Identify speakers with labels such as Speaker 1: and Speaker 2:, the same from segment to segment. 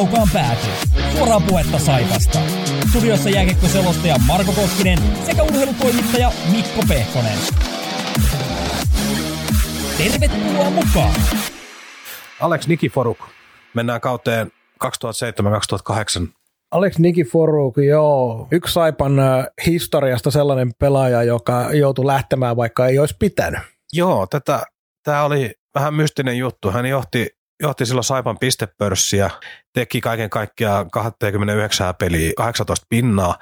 Speaker 1: kaukaan pääty. Suoraa puhetta Saipasta. Studiossa jääkiekkoselostaja Marko Koskinen sekä urheilutoimittaja Mikko Pehkonen. Tervetuloa mukaan!
Speaker 2: Alex Nikiforuk. Mennään kauteen 2007-2008.
Speaker 3: Alex Nikiforuk, joo. Yksi Saipan äh, historiasta sellainen pelaaja, joka joutui lähtemään, vaikka ei olisi pitänyt.
Speaker 2: Joo, tätä, tämä oli vähän mystinen juttu. Hän johti, johti silloin Saipan pistepörssiä, teki kaiken kaikkiaan 29 peliä, 18 pinnaa,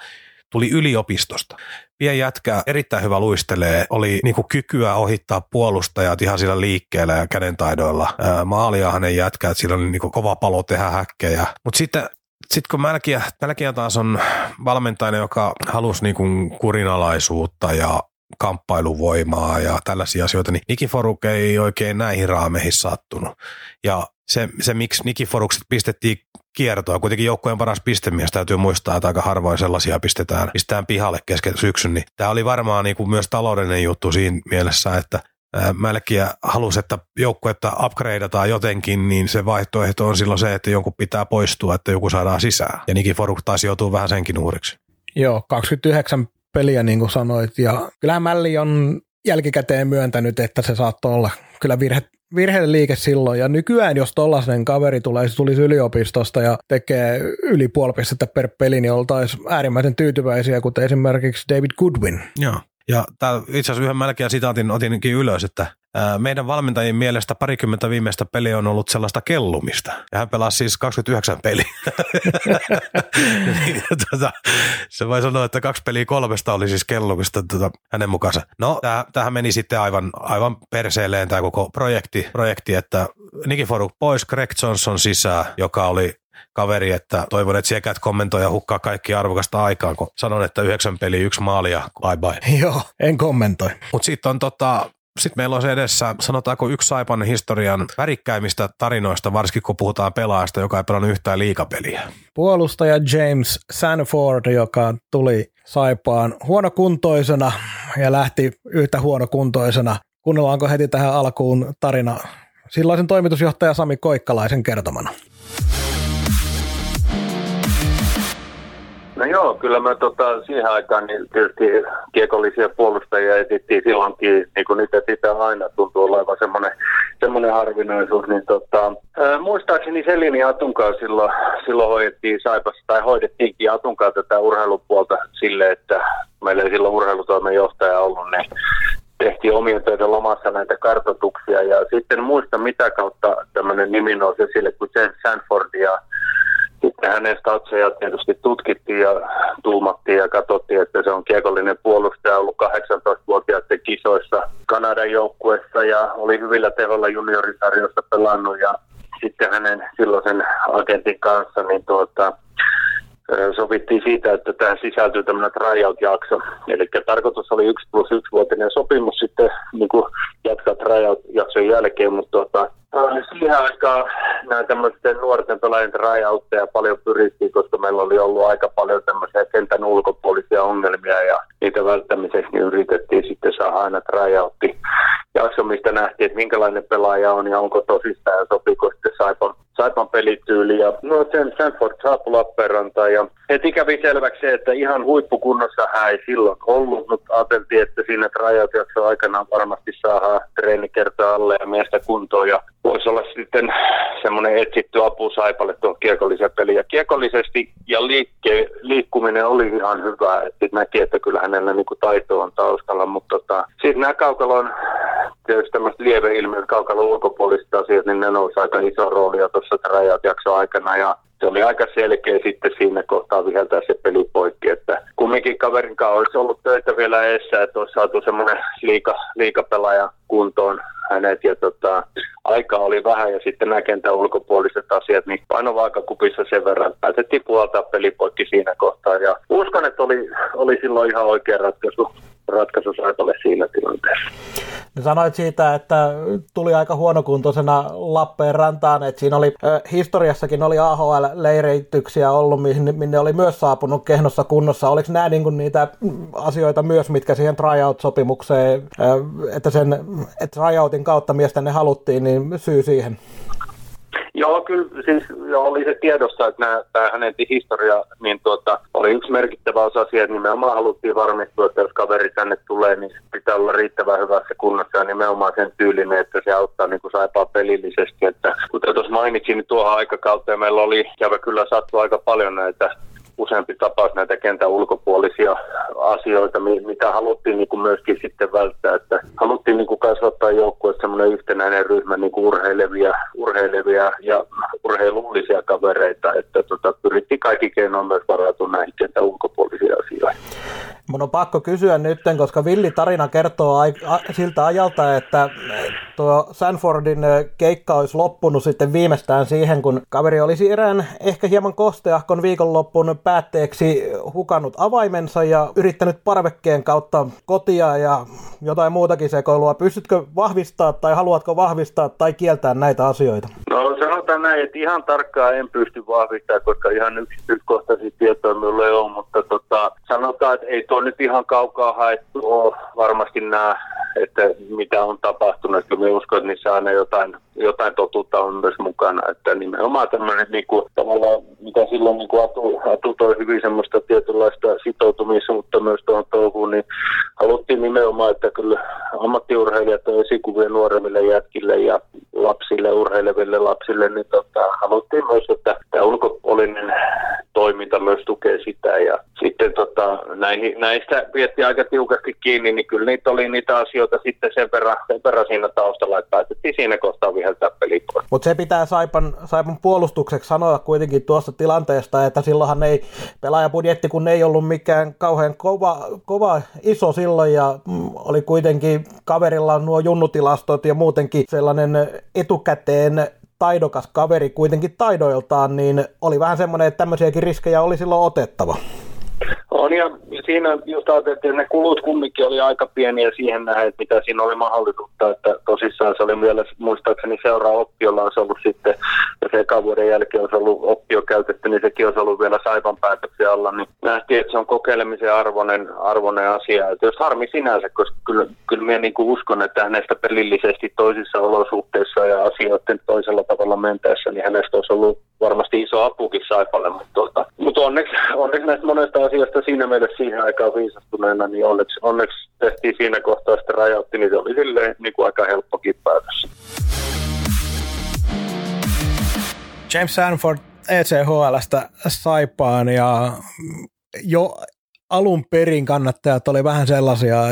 Speaker 2: tuli yliopistosta. Pien jätkä, erittäin hyvä luistelee, oli niinku kykyä ohittaa puolustajat ihan sillä liikkeellä ja kädentaidoilla. Ää, maalia hänen jätkää, että sillä oli niinku kova palo tehdä häkkejä. Mutta sitten sitten kun Mälkiä, Mälkiä taas on valmentaja, joka halusi niinku kurinalaisuutta ja kamppailuvoimaa ja tällaisia asioita, niin Nikiforuk ei oikein näihin raameihin sattunut. Ja se, se miksi Nikiforukset pistettiin kiertoa, kuitenkin joukkueen paras pistemies, täytyy muistaa, että aika harvoin sellaisia pistetään, pistetään pihalle kesken syksyn, niin tämä oli varmaan niin kuin myös taloudellinen juttu siinä mielessä, että Mälkiä halusi, että joukkuetta upgradeataan jotenkin, niin se vaihtoehto on silloin se, että jonkun pitää poistua, että joku saadaan sisään. Ja Nikiforuk taisi joutuu vähän senkin uhriksi.
Speaker 3: Joo, 29 peliä niin kuin sanoit, ja kyllähän Mälli on jälkikäteen myöntänyt, että se saattoi olla kyllä virhe, virheellinen liike silloin. Ja nykyään, jos tollainen kaveri tulee, se tulisi yliopistosta ja tekee yli puoli pistettä per peli, niin oltaisiin äärimmäisen tyytyväisiä, kuten esimerkiksi David Goodwin.
Speaker 2: Joo. Ja täällä itse asiassa yhden melkein sitaatin otinkin ylös, että meidän valmentajien mielestä parikymmentä viimeistä peliä on ollut sellaista kellumista. Ja hän pelasi siis 29 peliä. niin, tuota, se voi sanoa, että kaksi peliä kolmesta oli siis kellumista tuota, hänen mukaansa. No, tähän meni sitten aivan, aivan perseelleen tämä koko projekti, projekti että Nikiforuk pois, Greg Johnson sisään, joka oli kaveri, että toivon, että siellä kommentoi ja hukkaa kaikki arvokasta aikaa, kun sanon, että yhdeksän peliä, yksi maali ja bye bye.
Speaker 3: Joo, en kommentoi.
Speaker 2: Mutta sitten on tota, sitten meillä on se edessä, sanotaanko yksi Saipan historian värikkäimmistä tarinoista, varsinkin kun puhutaan pelaajasta, joka ei pelannut yhtään liikapeliä.
Speaker 3: Puolustaja James Sanford, joka tuli Saipaan huonokuntoisena ja lähti yhtä huonokuntoisena. Kuunnellaanko heti tähän alkuun tarina silloisen toimitusjohtaja Sami Koikkalaisen kertomana?
Speaker 4: No joo, kyllä me tota, siihen aikaan niin tietysti kiekollisia puolustajia etittiin silloinkin, niin kuin niitä sitä aina tuntuu olevan semmoinen, semmoinen harvinaisuus. Niin tota, ää, muistaakseni Selini Atunkaa silloin, silloin hoidettiin Saipassa, tai hoidettiinkin Atunkaa tätä urheilupuolta sille, että meillä ei silloin urheilutoimenjohtaja ollut, niin tehtiin omien töiden lomassa näitä kartotuksia ja sitten muista mitä kautta tämmöinen nimi nousi esille kuin James Sanford ja sitten hänen statseja tietysti tutkittiin ja tuumattiin ja katsottiin, että se on kiekollinen puolustaja ollut 18-vuotiaiden kisoissa Kanadan joukkuessa ja oli hyvillä teholla juniorisarjoissa pelannut ja sitten hänen silloisen agentin kanssa niin tuota, sovittiin siitä, että tähän sisältyy tämmöinen tryout-jakso. Eli tarkoitus oli yksi plus yksi vuotinen sopimus sitten niin kuin jatkaa tryout-jakson jälkeen, mutta tuota, siihen aikaan nämä tämmöisten nuorten pelaajien tryoutteja paljon pyrittiin, koska meillä oli ollut aika paljon tämmöisiä kentän ulkopuolisia ongelmia ja niitä välttämiseksi niin yritettiin sitten saada aina tryoutti jakso, mistä nähtiin, että minkälainen pelaaja on ja onko tosissaan ja sopiiko sitten Saipan Saipan pelityyli. Ja no sen Sanford saapui Lappeenrantaan ja heti kävi selväksi se, että ihan huippukunnossa hän ei silloin ollut, mutta ajateltiin, että siinä rajat aikana varmasti saadaan treenikertaa alle ja miestä kuntoon ja voisi olla sitten semmoinen etsitty apu Saipalle tuon kiekollisen pelin. Ja kiekollisesti ja liikke, liikkuminen oli ihan hyvä, että näki, että kyllä hänellä niin kuin taito on taustalla, mutta tota, sitten nämä kaukalon tietysti tämmöiset lieveilmiöt, kaukalon ulkopuoliset asiat, niin ne nousi aika iso roolia tuossa rajat jakso aikana ja se oli aika selkeä sitten siinä kohtaa viheltää se peli poikki, että kumminkin kaverin kanssa olisi ollut töitä vielä eessä, että olisi saatu semmoinen liika, liikapelaaja kuntoon hänet ja tota, aikaa oli vähän ja sitten nämä kentän ulkopuoliset asiat, niin paino vaakakupissa sen verran. Päätettiin puoltaa peli poikki siinä kohtaa ja uskon, että oli, oli silloin ihan oikea ratkaisu ratkaisu Saipalle siinä tilanteessa.
Speaker 3: No sanoit siitä, että tuli aika huonokuntoisena Lappeenrantaan, että siinä oli äh, historiassakin oli AHL-leireityksiä ollut, minne, minne oli myös saapunut kehnossa kunnossa. Oliko nämä niin niitä asioita myös, mitkä siihen tryout-sopimukseen, äh, että sen että tryoutin kautta miestä ne haluttiin, niin syy siihen?
Speaker 4: Joo, kyllä siis oli se tiedossa, että nämä, tämä hänen historia niin tuota, oli yksi merkittävä osa siihen, että nimenomaan haluttiin varmistua, että jos kaveri tänne tulee, niin pitää olla riittävän hyvässä kunnossa ja nimenomaan sen tyylinen, että se auttaa niin kuin saipaa pelillisesti. Että, kuten tuossa mainitsin, niin tuohon aikakauteen meillä oli, ja kyllä sattuu aika paljon näitä useampi tapaus näitä kentän ulkopuolisia asioita, mitä haluttiin niin kuin myöskin sitten välttää, että haluttiin niin kuin kasvattaa joukkueessa semmoinen yhtenäinen ryhmä niin kuin urheilevia, urheilevia ja urheilullisia kavereita, että tota, pyrittiin kaikki keinoin myös varautua näihin kentän ulkopuolisiin asioihin.
Speaker 3: Mun on pakko kysyä nyt, koska Villi tarina kertoo siltä ajalta, että tuo Sanfordin keikka olisi loppunut sitten viimeistään siihen, kun kaveri olisi erään ehkä hieman kosteahkon viikonloppun päätteeksi hukannut avaimensa ja yrittänyt parvekkeen kautta kotia ja jotain muutakin sekoilua. Pystytkö vahvistaa tai haluatko vahvistaa tai kieltää näitä asioita?
Speaker 4: No sanotaan näin, että ihan tarkkaan en pysty vahvistamaan, koska ihan yksityiskohtaisia tietoja minulla ei ole, mutta tota, sanotaan, että ei tuo nyt ihan kaukaa haettu ole varmasti nämä, että mitä on tapahtunut. Kyllä me uskon, että niissä aina jotain, jotain totuutta on myös mukana. Että nimenomaan tämmöinen niin kuin, tavallaan, mitä silloin niin kuin Atu, Atu toi hyvin semmoista tietynlaista sitoutumisuutta myös tuohon touhuun, niin haluttiin nimenomaan, että kyllä ammattiurheilijat on esikuvia nuoremmille jätkille ja lapsille, urheileville lapsille, niin tota, haluttiin myös, että tämä ulkopuolinen toiminta myös tukee sitä. Ja sitten tota, näihin, näistä vietti aika tiukasti kiinni, niin kyllä niitä oli niitä asioita sitten sen verran, sen verran siinä taustalla, että päätettiin siinä kohtaa viheltää peli
Speaker 3: Mutta se pitää Saipan, Saipan puolustukseksi sanoa kuitenkin tuosta tilanteesta, että silloinhan ei pelaajabudjetti, kun ei ollut mikään kauhean kova, kova iso silloin ja mm, oli kuitenkin kaverilla nuo junnutilastot ja muutenkin sellainen etukäteen taidokas kaveri kuitenkin taidoiltaan, niin oli vähän semmoinen, että tämmöisiäkin riskejä oli silloin otettava.
Speaker 4: On ja siinä just ajateltiin, että ne kulut kumminkin oli aika pieniä siihen nähden, että mitä siinä oli mahdollisuutta, että tosissaan se oli vielä muistaakseni seuraa oppiolla olisi ollut sitten, ja se ekan vuoden jälkeen olisi ollut oppio käytetty, niin sekin olisi ollut vielä saivan päätöksen alla, niin nähtiin, että se on kokeilemisen arvoinen, arvoinen asia. Että jos harmi sinänsä, koska kyllä, kyllä minä niin uskon, että hänestä pelillisesti toisissa olosuhteissa ja asioiden toisella tavalla mentäessä, niin hänestä olisi ollut varmasti iso apukin Saipalle, mutta, tuota, mutta onneksi, onneksi näistä monesta asiasta siinä meille siihen aikaan viisastuneena, niin onneksi, onneksi tehtiin siinä kohtaa sitten rajautti, niin se oli silleen niin kuin aika helppokin päätös.
Speaker 3: James Sanford ECHLstä Saipaan ja jo alun perin kannattajat oli vähän sellaisia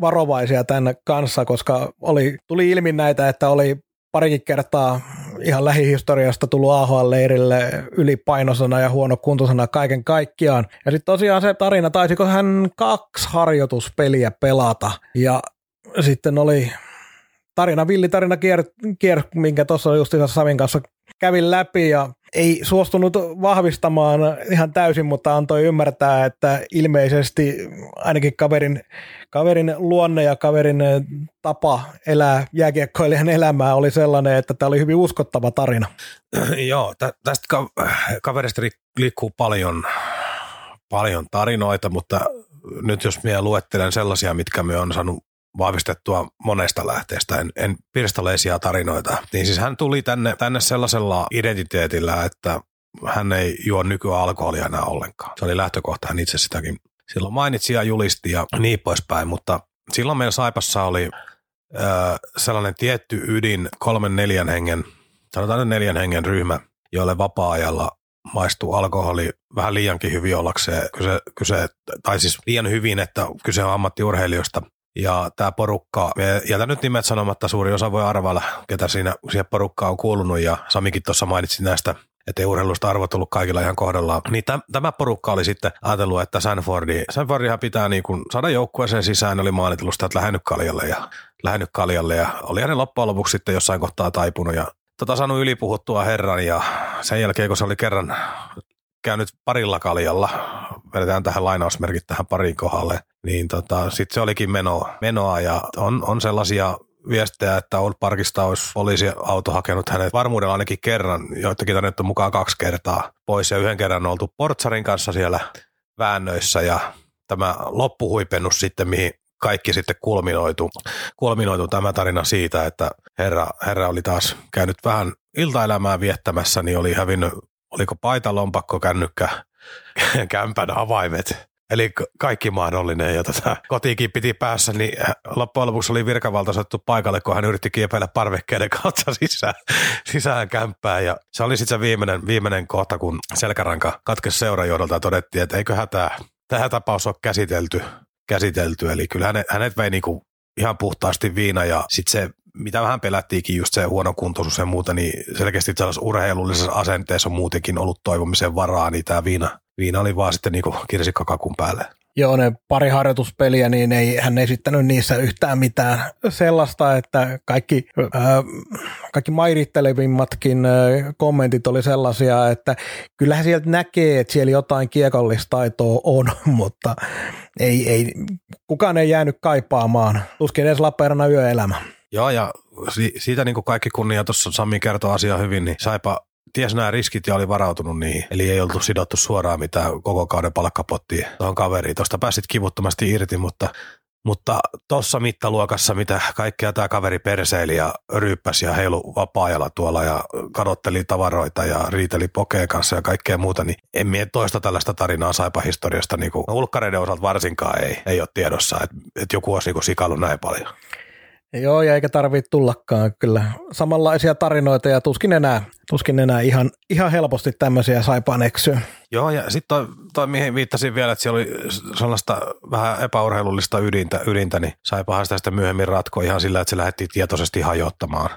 Speaker 3: varovaisia tämän kanssa, koska oli, tuli ilmi näitä, että oli parikin kertaa ihan lähihistoriasta tullut AHL-leirille ylipainoisena ja huono kuntosana kaiken kaikkiaan. Ja sitten tosiaan se tarina, taisiko hän kaksi harjoituspeliä pelata ja sitten oli tarina, villitarina kier, kier minkä tuossa just Savin kanssa kävin läpi ja ei suostunut vahvistamaan ihan täysin, mutta antoi ymmärtää, että ilmeisesti ainakin kaverin, kaverin luonne ja kaverin tapa elää jääkiekkoilijan elämää oli sellainen, että tämä oli hyvin uskottava tarina.
Speaker 2: Joo, tä, tästä kaverista liikkuu paljon, paljon tarinoita, mutta nyt jos minä luettelen sellaisia, mitkä me on saanut vahvistettua monesta lähteestä, en, en pirstaleisia tarinoita. Niin siis hän tuli tänne, tänne sellaisella identiteetillä, että hän ei juo nykyään alkoholia enää ollenkaan. Se oli lähtökohta, hän itse sitäkin silloin mainitsi ja julisti ja niin poispäin, mutta silloin meillä Saipassa oli ö, sellainen tietty ydin kolmen neljän hengen, sanotaan neljän hengen ryhmä, joille vapaa-ajalla maistuu alkoholi vähän liiankin hyvin ollakseen. Kyse, kyse, tai siis liian hyvin, että kyse on ammattiurheilijoista, ja tämä porukka, jätän nyt nimet sanomatta, suuri osa voi arvailla, ketä siinä siihen porukkaan on kuulunut, ja Samikin tuossa mainitsi näistä että ei urheilusta arvot ollut kaikilla ihan kohdallaan. Niin täm, tämä porukka oli sitten ajatellut, että Sanfordi, Sanfordihan pitää niin kuin saada joukkueeseen sisään, oli maanitellut sitä, että lähennyt kaljalle ja lähennyt kaljalle. Ja oli hänen loppujen lopuksi sitten jossain kohtaa taipunut. Ja tota saanut ylipuhuttua herran ja sen jälkeen kun se oli kerran käynyt parilla kaljalla, vedetään tähän lainausmerkit tähän pariin kohdalle, niin tota, sitten se olikin menoa, menoa ja on, on sellaisia viestejä, että Old Parkista olisi poliisiauto hakenut hänet varmuudella ainakin kerran, joitakin tänne on mukaan kaksi kertaa pois ja yhden kerran on oltu Portsarin kanssa siellä väännöissä ja tämä loppuhuipennus sitten, mihin kaikki sitten kulminoitu, kulminoitu tämä tarina siitä, että herra, herra oli taas käynyt vähän iltaelämää viettämässä, niin oli hävinnyt, oliko paita, lompakko, kännykkä, kämpän avaimet. Eli kaikki mahdollinen ja tota, kotiinkin piti päässä, niin loppujen lopuksi oli virkavalta sattu paikalle, kun hän yritti kiepeillä parvekkeiden kautta sisään, sisään kämppään. Ja se oli sitten se viimeinen, viimeinen kohta, kun selkäranka katkesi seurajohdolta ja todettiin, että eiköhän tämä, tämä tapaus ole käsitelty. käsitelty. Eli kyllä hänet, hänet vei niinku ihan puhtaasti viina ja sitten se mitä vähän pelättiinkin, just se huono kuntoisuus ja muuta, niin selkeästi tällaisessa urheilullisessa asenteessa on muutenkin ollut toivomisen varaa, niin tämä viina, viina oli vaan sitten niin kirsikkakakun päälle.
Speaker 3: Joo, ne pari harjoituspeliä, niin ei, hän ei esittänyt niissä yhtään mitään sellaista, että kaikki, äh, kaikki mairittelevimmatkin äh, kommentit oli sellaisia, että kyllähän sieltä näkee, että siellä jotain kiekollista taitoa on, mutta ei, ei, kukaan ei jäänyt kaipaamaan. Tuskin edes Lappeenrannan yöelämä.
Speaker 2: Joo, ja si- siitä niin kuin kaikki kunnia, tuossa Sami kertoo asiaa hyvin, niin Saipa ties nämä riskit ja oli varautunut niihin. Eli ei oltu sidottu suoraan mitään koko kauden palkkapottiin tuohon kaveriin. Tuosta pääsit kivuttomasti irti, mutta mutta tuossa mittaluokassa, mitä kaikkea tämä kaveri perseili ja ryyppäsi ja heilu vapaa tuolla ja kadotteli tavaroita ja riiteli pokeen kanssa ja kaikkea muuta, niin en mie toista tällaista tarinaa saipa historiasta. Niin kuin ulkkareiden osalta varsinkaan ei, ei ole tiedossa, että, että joku olisi niin sikailu näin paljon.
Speaker 3: Joo, ja eikä tarvitse tullakaan kyllä samanlaisia tarinoita ja tuskin enää, tuskin enää ihan, ihan helposti tämmöisiä saipaan eksyä.
Speaker 2: Joo, ja sitten toi, toi, mihin viittasin vielä, että siellä oli sellaista vähän epäurheilullista ydintä, ydintä niin saipahan sitä sitten myöhemmin ratkoa ihan sillä, että se lähdettiin tietoisesti hajottamaan.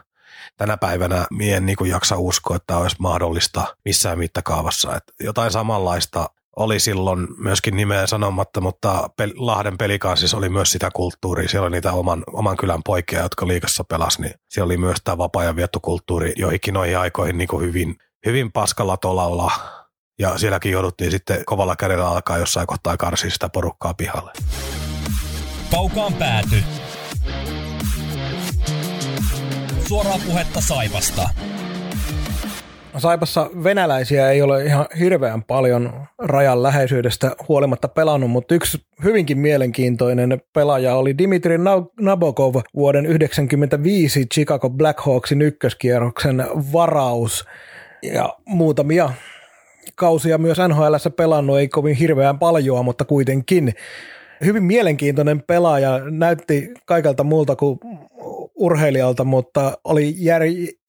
Speaker 2: Tänä päivänä mien niin jaksa uskoa, että olisi mahdollista missään mittakaavassa. Että jotain samanlaista oli silloin myöskin nimeä sanomatta, mutta pel- Lahden pelikansissa oli myös sitä kulttuuria. Siellä oli niitä oman, oman kylän poikia, jotka liikassa pelasi, niin siellä oli myös tämä vapaa-ajan viettokulttuuri joihinkin noihin aikoihin niin kuin hyvin, hyvin paskalla tolalla. Ja sielläkin jouduttiin sitten kovalla kädellä alkaa jossain kohtaa karsia sitä porukkaa pihalle.
Speaker 1: Kaukaan pääty. Suoraa puhetta Saipasta.
Speaker 3: Saipassa venäläisiä ei ole ihan hirveän paljon rajan läheisyydestä huolimatta pelannut, mutta yksi hyvinkin mielenkiintoinen pelaaja oli Dimitri Nabokov vuoden 1995 Chicago Blackhawksin ykköskierroksen varaus. Ja muutamia kausia myös NHL pelannut, ei kovin hirveän paljon, mutta kuitenkin. Hyvin mielenkiintoinen pelaaja, näytti kaikelta muulta kuin urheilijalta, mutta oli jär,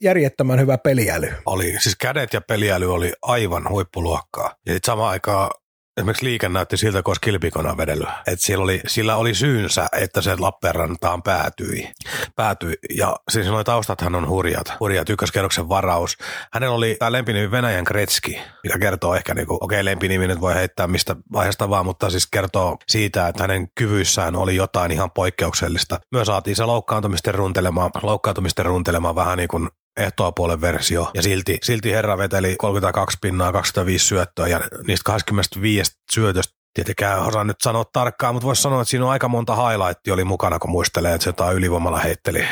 Speaker 3: järjettömän hyvä peliäly.
Speaker 2: Oli, siis kädet ja peliäly oli aivan huippuluokkaa. Ja samaan aikaan esimerkiksi liike näytti siltä, kun olisi kilpikona vedellyt. Et sillä, oli, sillä oli syynsä, että se Lappeenrantaan päätyi. päätyi. Ja siis noin taustathan on hurjat. Hurjat ykköskerroksen varaus. Hänellä oli tämä lempinimi Venäjän Kretski, mikä kertoo ehkä, niin okei okay, lempinimi nyt voi heittää mistä vaiheesta vaan, mutta siis kertoo siitä, että hänen kyvyissään oli jotain ihan poikkeuksellista. Myös saatiin se loukkaantumisten runtelemaan, loukkaantumisten runtelemaan vähän niin kuin ehtoapuolen versio, ja silti, silti herra veteli 32 pinnaa, 25 syöttöä, ja niistä 25 syötöstä Tietenkään osaan nyt sanoa tarkkaan, mutta voisi sanoa, että siinä on aika monta highlightia oli mukana, kun muistelee, että se jotain ylivoimalla heitteli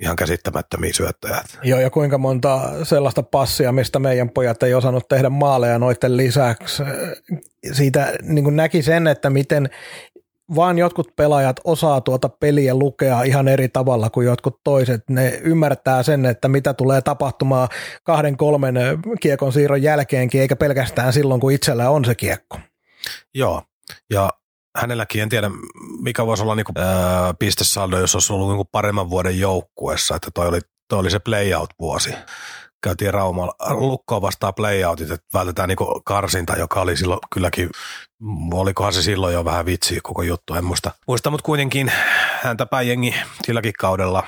Speaker 2: ihan käsittämättömiä syöttöjä.
Speaker 3: Joo, ja kuinka monta sellaista passia, mistä meidän pojat ei osannut tehdä maaleja noiden lisäksi. Siitä niin näki sen, että miten vaan jotkut pelaajat osaa tuota peliä lukea ihan eri tavalla kuin jotkut toiset. Ne ymmärtää sen, että mitä tulee tapahtumaan kahden kolmen kiekon siirron jälkeenkin, eikä pelkästään silloin, kun itsellä on se kiekko.
Speaker 2: Joo, ja hänelläkin en tiedä, mikä voisi olla niinku, pistesaldo, jos olisi ollut niinku paremman vuoden joukkuessa, että toi oli, toi oli se playout-vuosi käytiin Raumalla lukkoa vastaan playoutit, että vältetään niinku karsinta, joka oli silloin kylläkin, olikohan se silloin jo vähän vitsi koko juttu, en muista. Muista, mutta kuitenkin häntä päijengi silläkin kaudella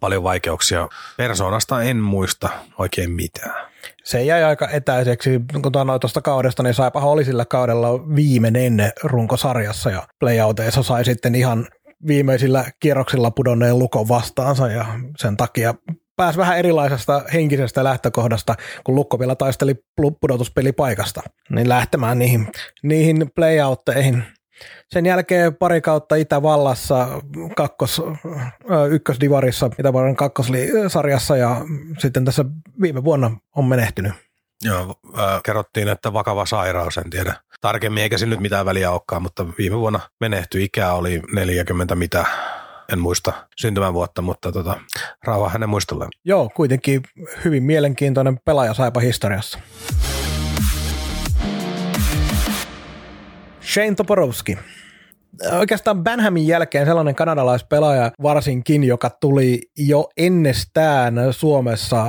Speaker 2: paljon vaikeuksia. Persoonasta en muista oikein mitään.
Speaker 3: Se jäi aika etäiseksi, kun sanoin tuosta kaudesta, niin Saipahan oli sillä kaudella viimeinen runkosarjassa ja playouteissa sai sitten ihan viimeisillä kierroksilla pudonneen lukon vastaansa ja sen takia pääsi vähän erilaisesta henkisestä lähtökohdasta, kun Lukko vielä taisteli pudotuspelipaikasta, niin lähtemään niihin, niihin playoutteihin. Sen jälkeen pari kautta Itävallassa, kakkos, ykkösdivarissa, Itävallan kakkosarjassa ja sitten tässä viime vuonna on menehtynyt.
Speaker 2: Joo, äh, kerrottiin, että vakava sairaus, en tiedä tarkemmin, eikä sillä nyt mitään väliä olekaan, mutta viime vuonna menehtyi, ikä oli 40 mitä, en muista syntymävuotta, mutta tota, rauha hänen muistolleen.
Speaker 3: Joo, kuitenkin hyvin mielenkiintoinen pelaaja saipa historiassa. Shane Toporowski. Oikeastaan Banhamin jälkeen sellainen kanadalaispelaaja varsinkin, joka tuli jo ennestään Suomessa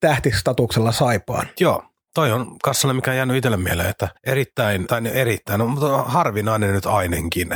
Speaker 3: tähtistatuksella saipaan.
Speaker 2: Joo, toi on kassalle, mikä on jäänyt itselle mieleen, että erittäin, tai erittäin, no, mutta harvinainen nyt ainenkin.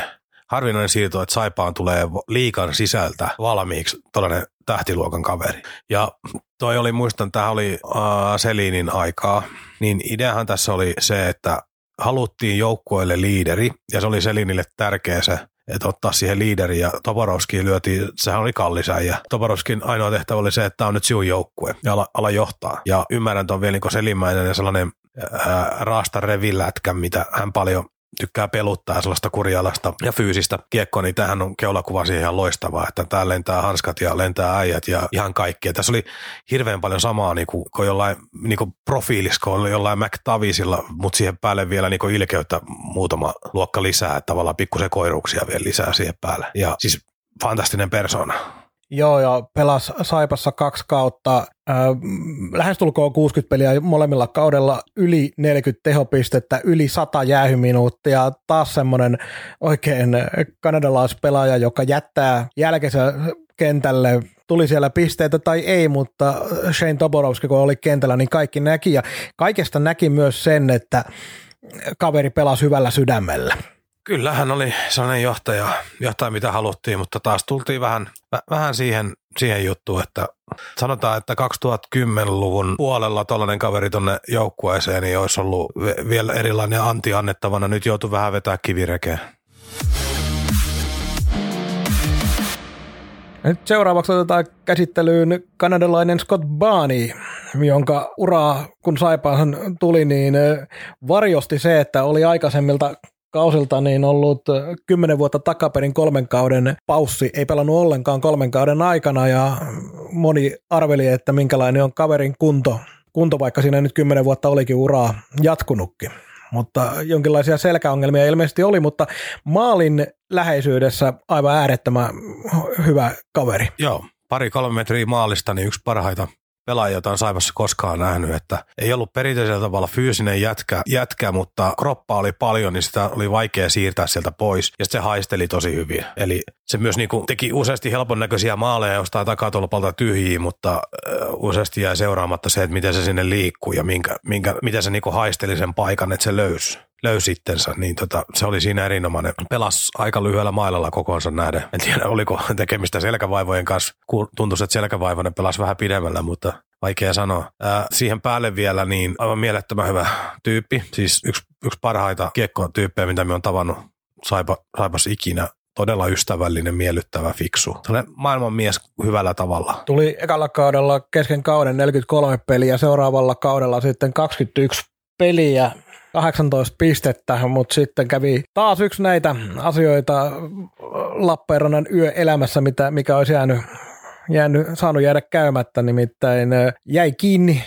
Speaker 2: Harvinainen siirto, että Saipaan tulee liikan sisältä valmiiksi tällainen tähtiluokan kaveri. Ja toi oli, muistan, tämä oli äh, Selinin aikaa, niin ideahan tässä oli se, että haluttiin joukkueelle liideri, ja se oli Selinille tärkeä se, että ottaa siihen liideri, ja Toporowski lyötiin, sehän oli kallisä, ja Toporowskin ainoa tehtävä oli se, että tämä on nyt sinun joukkue, ja ala, ala johtaa. Ja ymmärrän tuon vielä niin Selinmäinen ja sellainen ää, raasta revilätkä, mitä hän paljon tykkää peluttaa sellaista kurjalasta ja fyysistä kiekkoa, niin tähän on keulakuva siihen ihan loistavaa, että tää lentää hanskat ja lentää äijät ja ihan kaikki. Ja tässä oli hirveän paljon samaa niin kuin, kuin jollain niin kuin profiilisko, jollain McTavisilla, mutta siihen päälle vielä niin kuin ilkeyttä muutama luokka lisää, että tavallaan pikkusen koiruuksia vielä lisää siihen päälle. Ja siis fantastinen persona.
Speaker 3: Joo, ja pelas Saipassa kaksi kautta, äh, lähestulkoon 60 peliä molemmilla kaudella, yli 40 tehopistettä, yli 100 jäähyminuuttia, taas semmoinen oikein kanadalaispelaaja, joka jättää jälkensä kentälle, tuli siellä pisteitä tai ei, mutta Shane Toborowski, kun oli kentällä, niin kaikki näki, ja kaikesta näki myös sen, että kaveri pelasi hyvällä sydämellä.
Speaker 2: Kyllä hän oli sellainen johtaja, johtaja mitä haluttiin, mutta taas tultiin vähän, vähän siihen, siihen juttuun, että sanotaan, että 2010-luvun puolella tällainen kaveri tuonne joukkueeseen niin olisi ollut vielä erilainen anti annettavana. Nyt joutuu vähän vetää kivirekeen.
Speaker 3: Nyt seuraavaksi otetaan käsittelyyn kanadalainen Scott Barney, jonka uraa kun Saipaan tuli, niin varjosti se, että oli aikaisemmilta kausilta niin ollut kymmenen vuotta takaperin kolmen kauden paussi, ei pelannut ollenkaan kolmen kauden aikana ja moni arveli, että minkälainen on kaverin kunto, kunto vaikka siinä nyt kymmenen vuotta olikin uraa jatkunutkin. Mutta jonkinlaisia selkäongelmia ilmeisesti oli, mutta maalin läheisyydessä aivan äärettömän hyvä kaveri.
Speaker 2: Joo, pari kolme metriä maalista, niin yksi parhaita pelaajia, jota on Saivassa koskaan nähnyt, että ei ollut perinteisellä tavalla fyysinen jätkä, jätkä, mutta kroppa oli paljon, niin sitä oli vaikea siirtää sieltä pois, ja se haisteli tosi hyvin. Eli se myös niinku teki useasti helpon näköisiä maaleja jostain takatolpalta tyhjiä, mutta useasti jäi seuraamatta se, että miten se sinne liikkuu ja minkä, minkä, miten se niinku haisteli sen paikan, että se löysi löysi itsensä, niin tota, se oli siinä erinomainen. Pelas aika lyhyellä mailalla kokoonsa nähden. En tiedä, oliko tekemistä selkävaivojen kanssa. Tuntui, että selkävaivoinen pelasi vähän pidemmällä, mutta vaikea sanoa. Ää, siihen päälle vielä niin aivan mielettömän hyvä tyyppi. Siis yksi, yksi parhaita tyyppejä, mitä me on tavannut Saipa, Saipas ikinä todella ystävällinen, miellyttävä, fiksu. Sellainen maailman mies hyvällä tavalla.
Speaker 3: Tuli ekalla kaudella kesken kauden 43 peliä, seuraavalla kaudella sitten 21 peliä, 18 pistettä, mutta sitten kävi taas yksi näitä asioita Lappeenrannan yöelämässä, mitä, mikä olisi jäänyt, jäänyt, saanut jäädä käymättä, nimittäin jäi kiinni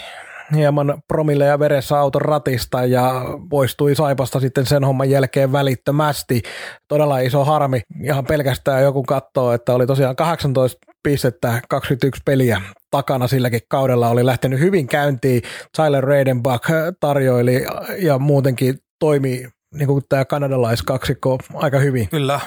Speaker 3: hieman promille ja veressä auton ratista ja poistui Saipasta sitten sen homman jälkeen välittömästi. Todella iso harmi. Ihan pelkästään joku katsoo, että oli tosiaan 18 pistettä, 21 peliä takana silläkin kaudella oli lähtenyt hyvin käyntiin. Tyler Reidenbach tarjoili ja muutenkin toimi niin kuin tämä kanadalaiskaksikko aika hyvin.
Speaker 2: Kyllä,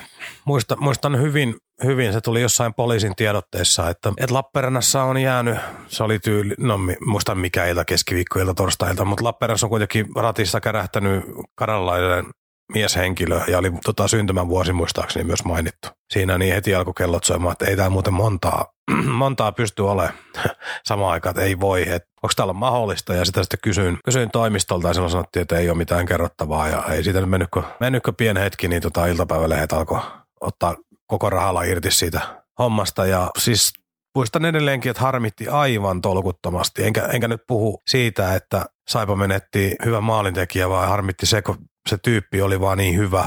Speaker 2: muistan, muistan hyvin, hyvin, se tuli jossain poliisin tiedotteessa, että, että Lappeenrannassa on jäänyt, se oli tyyli, no muista mikä ilta, keskiviikkoilta, torstailta, mutta Lappeenrannassa on kuitenkin ratissa kärähtänyt kanadalainen mieshenkilö ja oli tota, syntymävuosi muistaakseni myös mainittu. Siinä niin heti alkoi kellot soimaan, että ei tämä muuten montaa, montaa pysty olemaan samaan aikaan, että ei voi, että onko täällä mahdollista ja sitä sitten kysyin, kysyin toimistolta ja silloin sanottiin, että ei ole mitään kerrottavaa ja ei siitä nyt mennytkö, mennytkö pieni hetki, niin tota, iltapäivälehdet alkoi ottaa koko rahalla irti siitä hommasta ja siis muistan edelleenkin, että harmitti aivan tolkuttomasti. Enkä, enkä nyt puhu siitä, että Saipa menetti hyvän maalintekijä, vaan harmitti se, kun se tyyppi oli vaan niin hyvä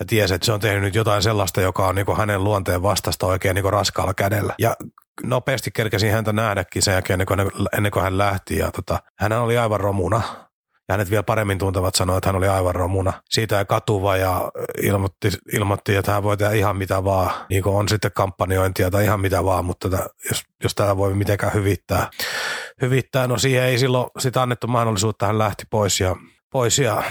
Speaker 2: ja tiesi, että se on tehnyt nyt jotain sellaista, joka on niin hänen luonteen vastasta oikein niin raskaalla kädellä. Ja nopeasti kerkesin häntä nähdäkin sen jälkeen, ennen kuin, ennen kuin hän lähti. Ja tota, hän oli aivan romuna. Ja hänet vielä paremmin tuntevat sanoa, että hän oli aivan romuna. Siitä ei katuva ja ilmoitti, ilmoitti, että hän voi tehdä ihan mitä vaan. Niin kuin on sitten kampanjointia tai ihan mitä vaan, mutta tätä, jos, jos tätä voi mitenkään hyvittää. Hyvittää, no siihen ei silloin sitä annettu mahdollisuutta, hän lähti pois ja, pois ja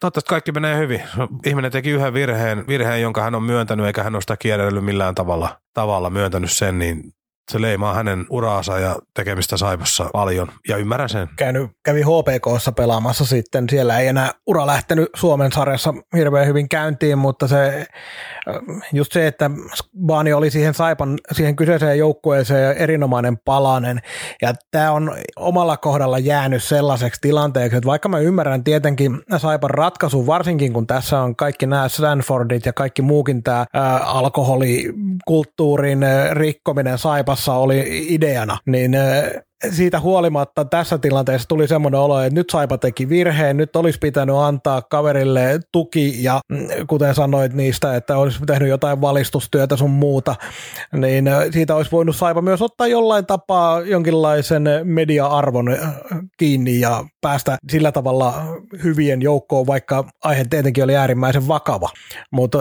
Speaker 2: Toivottavasti kaikki menee hyvin. Ihminen teki yhden virheen, virheen, jonka hän on myöntänyt, eikä hän ole sitä kierrellyt millään tavalla, tavalla myöntänyt sen, niin se leimaa hänen uraansa ja tekemistä Saipassa paljon, ja ymmärrän sen.
Speaker 3: Käynyt, kävi HPKssa pelaamassa sitten, siellä ei enää ura lähtenyt Suomen sarjassa hirveän hyvin käyntiin, mutta se, just se, että Baani oli siihen Saipan, siihen kyseiseen joukkueeseen erinomainen palanen, ja tämä on omalla kohdalla jäänyt sellaiseksi tilanteeksi, että vaikka mä ymmärrän tietenkin Saipan ratkaisu, varsinkin kun tässä on kaikki nämä Stanfordit ja kaikki muukin tämä alkoholikulttuurin rikkominen Saipassa, Saipassa oli ideana, niin siitä huolimatta tässä tilanteessa tuli semmoinen olo, että nyt Saipa teki virheen, nyt olisi pitänyt antaa kaverille tuki ja mm, kuten sanoit niistä, että olisi tehnyt jotain valistustyötä sun muuta, niin siitä olisi voinut Saipa myös ottaa jollain tapaa jonkinlaisen media-arvon kiinni ja päästä sillä tavalla hyvien joukkoon, vaikka aihe tietenkin oli äärimmäisen vakava. Mutta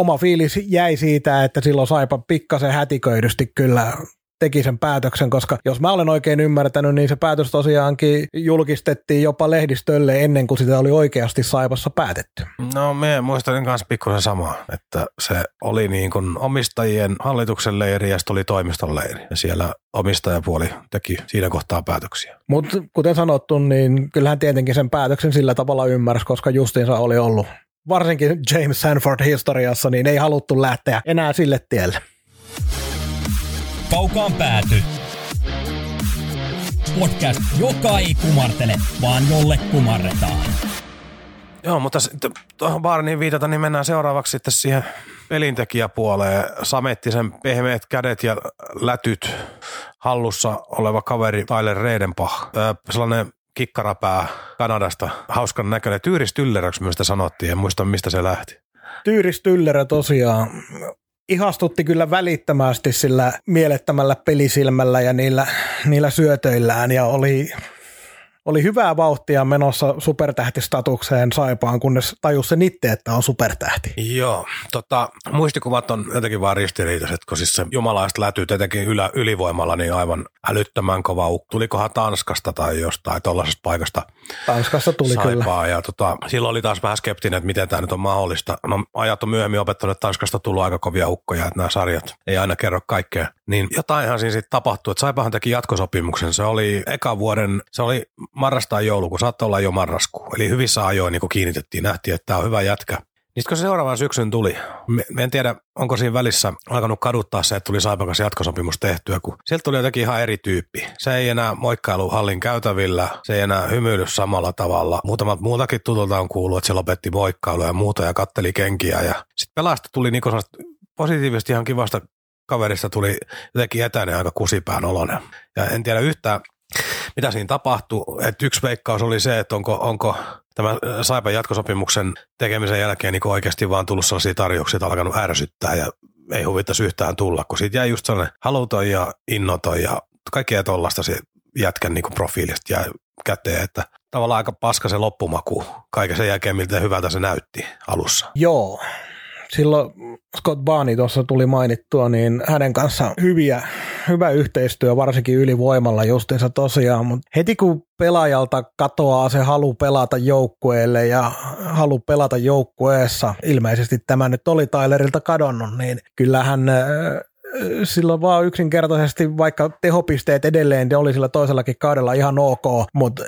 Speaker 3: oma fiilis jäi siitä, että silloin Saipa pikkasen hätiköidysti kyllä teki sen päätöksen, koska jos mä olen oikein ymmärtänyt, niin se päätös tosiaankin julkistettiin jopa lehdistölle ennen kuin sitä oli oikeasti Saipassa päätetty.
Speaker 2: No me muistelin kanssa pikkusen samaa, että se oli niin kuin omistajien hallituksen leiri ja sitten oli toimiston leiri ja siellä omistajapuoli teki siinä kohtaa päätöksiä.
Speaker 3: Mutta kuten sanottu, niin kyllähän tietenkin sen päätöksen sillä tavalla ymmärsi, koska justiinsa oli ollut varsinkin James Sanford historiassa, niin ei haluttu lähteä enää sille tielle.
Speaker 1: Kaukaan pääty. Podcast, joka ei kumartele, vaan jolle kumarretaan.
Speaker 2: Joo, mutta tuohon Baarniin viitata, niin mennään seuraavaksi sitten siihen pelintekijäpuoleen. Samettisen pehmeät kädet ja lätyt hallussa oleva kaveri Tyler Redenpah. sellainen kikkarapää Kanadasta, hauskan näköinen. Tyyris Tylleröksi myös sanottiin, en muista mistä se lähti.
Speaker 3: Tyyris Tyllerö tosiaan ihastutti kyllä välittömästi sillä mielettömällä pelisilmällä ja niillä, niillä syötöillään ja oli oli hyvää vauhtia menossa supertähtistatukseen Saipaan, kunnes tajus se itse, että on supertähti.
Speaker 2: Joo, tota, muistikuvat on jotenkin vaan ristiriitaiset, kun siis se jumalaista lätyy tietenkin ylä, ylivoimalla niin aivan älyttömän kova Tulikohan Tanskasta tai jostain tuollaisesta paikasta
Speaker 3: Tanskassa tuli Saipaa, kyllä.
Speaker 2: Ja tota, silloin oli taas vähän skeptinen, että miten tämä nyt on mahdollista. No ajat on myöhemmin opettanut, että Tanskasta tullut aika kovia ukkoja, että nämä sarjat ei aina kerro kaikkea. Niin jotainhan siinä sitten tapahtui, että Saipahan teki jatkosopimuksen. Se oli eka vuoden, se oli marras tai joulukuu, saattoi olla jo marraskuu. Eli hyvissä ajoin niin kiinnitettiin, nähtiin, että tämä on hyvä jätkä. Niin kun se seuraavan syksyn tuli, me, en tiedä, onko siinä välissä alkanut kaduttaa se, että tuli Saipakas jatkosopimus tehtyä, kun sieltä tuli jotenkin ihan eri tyyppi. Se ei enää moikkailu hallin käytävillä, se ei enää hymyily samalla tavalla. Muutamat muutakin tutulta on kuullut, että se lopetti moikkailu ja muuta ja katteli kenkiä. Ja sitten pelasta tuli niin positiivisesti ihan kivasta kaverista tuli jotenkin etäinen aika kusipään olonen. Ja en tiedä yhtään, mitä siinä tapahtui. Et yksi veikkaus oli se, että onko, onko tämä Saipan jatkosopimuksen tekemisen jälkeen niin oikeasti vaan tullut sellaisia tarjouksia, että alkanut ärsyttää ja ei huvittaisi yhtään tulla, kun siitä jäi just sellainen haluton ja innoton ja kaikkea tuollaista jätkän niin profiilista jäi käteen, että tavallaan aika paska se loppumaku kaiken sen jälkeen, miltä hyvältä se näytti alussa.
Speaker 3: Joo, silloin Scott Barney tuossa tuli mainittua, niin hänen kanssa hyviä, hyvä yhteistyö, varsinkin ylivoimalla justiinsa tosiaan, mutta heti kun pelaajalta katoaa se halu pelata joukkueelle ja halu pelata joukkueessa, ilmeisesti tämä nyt oli Tylerilta kadonnut, niin kyllähän äh, silloin vaan yksinkertaisesti, vaikka tehopisteet edelleen ne oli sillä toisellakin kaudella ihan ok, mutta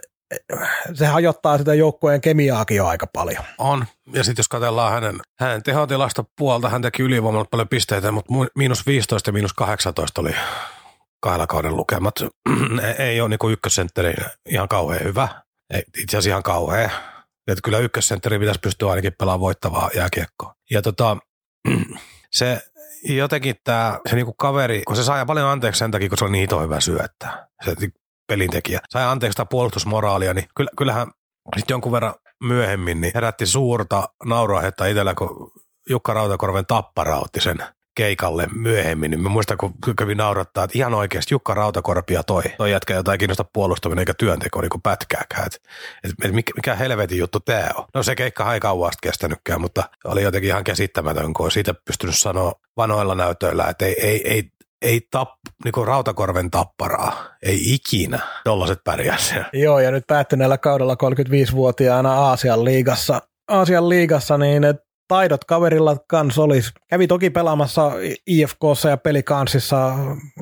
Speaker 3: se hajottaa sitä joukkueen kemiaakin jo aika paljon.
Speaker 2: On, ja sitten jos katsellaan hänen, hänen tehotilasta puolta, hän teki ylivoimalla paljon pisteitä, mutta miinus 15 ja miinus 18 oli kahdella kauden lukemat. ei ole niin ykkössentteri ihan kauhean hyvä, ei, itse asiassa ihan kauhean. Että kyllä ykkössentteri pitäisi pystyä ainakin pelaamaan voittavaa jääkiekkoa. Ja tota, se jotenkin tämä se niinku kaveri, kun se saa paljon anteeksi sen takia, kun se on niin hyvä syöttää. Se pelintekijä. Sai anteeksi sitä puolustusmoraalia, niin kyllähän sitten jonkun verran myöhemmin, niin herätti suurta nauruaihetta itsellä, kun Jukka Rautakorven tappara otti sen keikalle myöhemmin, niin mä muistan, kun kävin naurattaa, että ihan oikeasti Jukka Rautakorpia toi, toi jätkä jotain kiinnosta puolustaminen eikä työnteko niin kuin pätkääkään. Et, et, et mikä helvetin juttu tämä on. No se keikka ei kauan kestänytkään, mutta oli jotenkin ihan käsittämätön, kun siitä pystynyt sanoa vanoilla näytöillä, että ei, ei, ei, ei tap, niin Rautakorven tapparaa, ei ikinä tollaset pärjää
Speaker 3: Joo, ja nyt päättyneellä kaudella 35-vuotiaana Aasian liigassa, Aasian liigassa, niin taidot kaverilla kanssa olisi. Kävi toki pelaamassa IFKssa ja pelikansissa.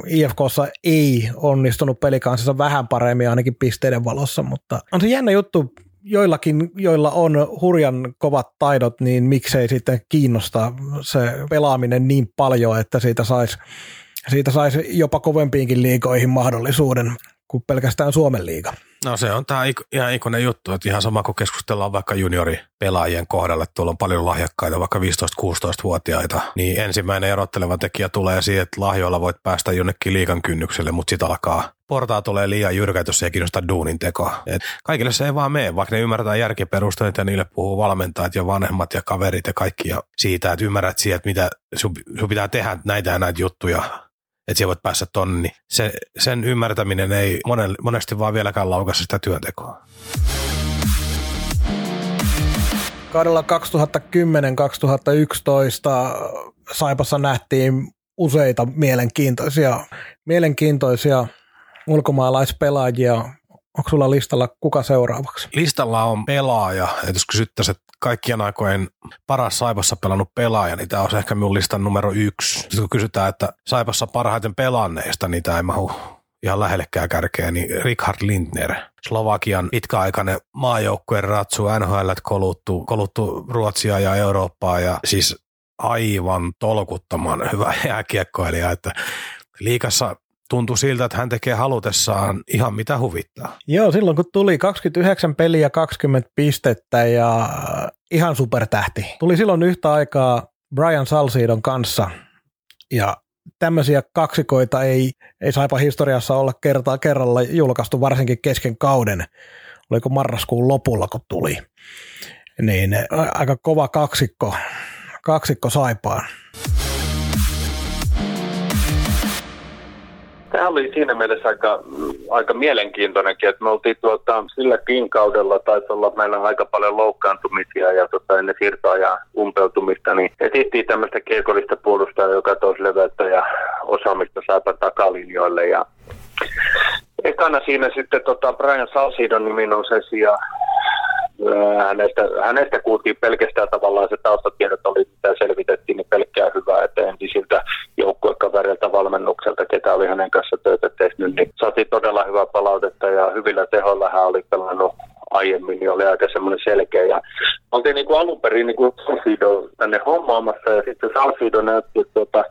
Speaker 3: IFKssa ei onnistunut pelikansissa vähän paremmin ainakin pisteiden valossa, mutta on se jännä juttu, joillakin, joilla on hurjan kovat taidot, niin miksei sitten kiinnosta se pelaaminen niin paljon, että siitä saisi siitä saisi jopa kovempiinkin liikoihin mahdollisuuden kuin pelkästään Suomen liiga.
Speaker 2: No se on tämä ihan ikonen juttu, että ihan sama kuin keskustellaan vaikka junioripelaajien kohdalla, että tuolla on paljon lahjakkaita, vaikka 15-16-vuotiaita, niin ensimmäinen erotteleva tekijä tulee siihen, että lahjoilla voit päästä jonnekin liikan kynnykselle, mutta sitten alkaa portaa tulee liian jyrkä, jos ei kiinnosta duunin tekoa. Et kaikille se ei vaan mene, vaikka ne ymmärtää järkiperusteet ja niille puhuu valmentajat ja vanhemmat ja kaverit ja kaikki ja siitä, että ymmärrät siihen, että mitä sun, sun pitää tehdä näitä ja näitä juttuja että siellä voit päästä tonne, niin se, sen ymmärtäminen ei monen, monesti vaan vieläkään laukassa sitä työntekoa.
Speaker 3: Kaudella 2010-2011 Saipassa nähtiin useita mielenkiintoisia, mielenkiintoisia ulkomaalaispelaajia. Onko sulla listalla kuka seuraavaksi?
Speaker 2: Listalla on pelaaja, että jos kysyttäisiin, että kaikkien aikojen paras Saipassa pelannut pelaaja, niin tämä on ehkä minun listan numero yksi. Sitten kun kysytään, että Saipassa parhaiten pelanneista, niin tämä ei mahu ihan lähellekään kärkeä, niin Richard Lindner, Slovakian pitkäaikainen maajoukkueen ratsu, NHL koluttu, koluttu Ruotsia ja Eurooppaa ja siis aivan tolkuttoman hyvä jääkiekkoilija, että liikassa tuntui siltä, että hän tekee halutessaan ihan mitä huvittaa.
Speaker 3: Joo, silloin kun tuli 29 peliä 20 pistettä ja ihan supertähti. Tuli silloin yhtä aikaa Brian Salsidon kanssa ja tämmöisiä kaksikoita ei, ei saipa historiassa olla kertaa kerralla julkaistu varsinkin kesken kauden. Oliko marraskuun lopulla, kun tuli. Niin aika kova kaksikko, kaksikko saipaan.
Speaker 4: Tämä oli siinä mielessä aika, aika mielenkiintoinenkin, että me oltiin tuota, silläkin kaudella, taisi olla meillä aika paljon loukkaantumisia ja tota, ennen siirtoa ja umpeutumista, niin etsittiin tämmöistä kiekollista puolustajaa, joka toisi leveyttä ja osaamista saapa takalinjoille. Ja Ekana siinä sitten tota Brian Salsidon nimi nousi esiin ja hänestä, hänestä kuultiin pelkästään tavallaan se taustatiedot oli, mitä selvitettiin, niin pelkkää hyvää, että entisiltä joukkuekaverilta valmennukselta, ketä oli hänen kanssa töitä tehnyt, niin saatiin todella hyvää palautetta ja hyvillä tehoilla hän oli pelannut aiemmin, niin oli aika semmoinen selkeä. Ja oltiin niin kuin alun perin niin kuin Salfido tänne hommaamassa ja sitten Salfido näytti, että tuota,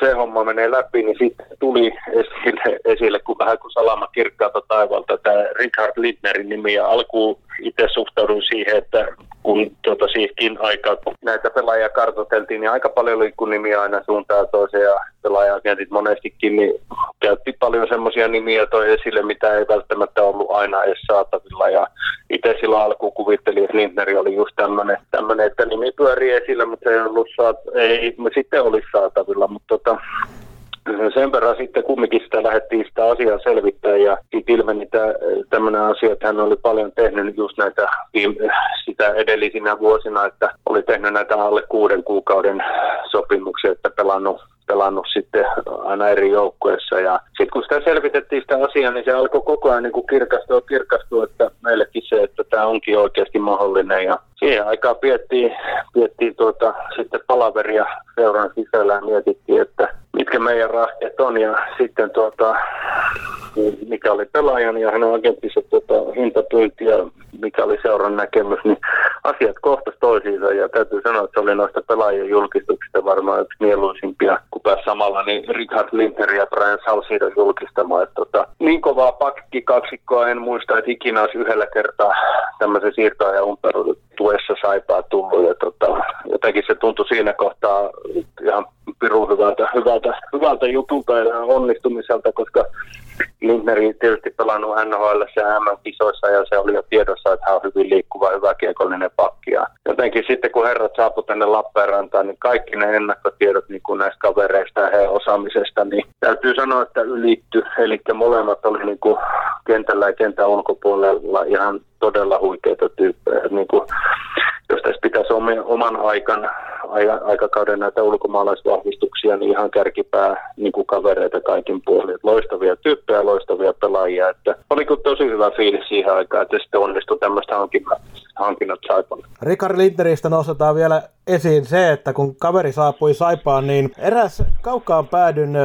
Speaker 4: se homma menee läpi, niin sitten tuli esille, esille kun vähän kuin salama kirkkaalta taivalta tämä Richard Lindnerin nimi ja alkuun itse suhtauduin siihen, että kun tuota, siihenkin aikaa, kun näitä pelaajia kartoiteltiin, niin aika paljon liikkui nimiä aina suuntaan toiseen ja pelaajagentit monestikin niin käytti paljon semmoisia nimiä toi esille, mitä ei välttämättä ollut aina edes saatavilla. Ja itse silloin alkuun kuvittelin, että Lindneri oli just tämmöinen, että nimi pyörii esillä, mutta ei, ollut saat, ei sitten olisi saatavilla. Mutta tota, sen verran sitten kumminkin sitä lähdettiin sitä asiaa selvittää ja siitä ilmeni tämmöinen asia, että hän oli paljon tehnyt just näitä sitä edellisinä vuosina, että oli tehnyt näitä alle kuuden kuukauden sopimuksia, että pelannut pelannut sitten aina eri joukkueissa. Ja sitten kun sitä selvitettiin sitä asiaa, niin se alkoi koko ajan niin kuin kirkastua, kirkastua, että meillekin se, että tämä onkin oikeasti mahdollinen. Ja siihen aikaan piettiin, piettiin tuota, sitten palaveria seuran sisällä ja mietittiin, että mitkä meidän rahkeet on. Ja sitten tuota, mikä oli pelaajan ja hänen agenttinsa tuota, hintapyynti ja mikä oli seuran näkemys, niin asiat kohtas toisiinsa ja täytyy sanoa, että se oli noista pelaajien julkistuksista varmaan yksi mieluisimpia, kun pääsi samalla niin Richard Linter ja Brian Salsidon julkistamaan. Että, tota, niin kovaa pakki kaksikkoa en muista, että ikinä olisi yhdellä kertaa tämmöisen siirtoa ja tuessa saipaa tullut ja tota, jotenkin se tuntui siinä kohtaa ihan pirun hyvältä, hyvältä, hyvältä jutulta ja onnistumiselta, koska Lindneri tietysti pelannut NHL ja MM-kisoissa ja se oli jo tiedossa, että hän on hyvin liikkuva, hyvä kiekollinen pakki. Ja jotenkin sitten kun herrat saapu tänne Lappeenrantaan, niin kaikki ne ennakkotiedot niin kuin näistä kavereista ja heidän osaamisesta, niin täytyy sanoa, että ylitty. Eli molemmat oli niin kuin kentällä ja kentän ulkopuolella ihan todella huikeita tyyppejä. Niin kuin, jos tässä pitäisi oman aikan, aikakauden näitä ulkomaalaisvahvistuksia, niin ihan kärkipää niin kuin kavereita kaikin puolin. Loistavia tyyppejä, loistavia pelaajia. Että oli kyllä tosi hyvä fiilis siihen aikaan, että sitten onnistui tämmöistä hankinnat, hankinnat Saipalle.
Speaker 3: Rikard Lindneristä nostetaan vielä esiin se, että kun kaveri saapui Saipaan, niin eräs kaukaan päädyn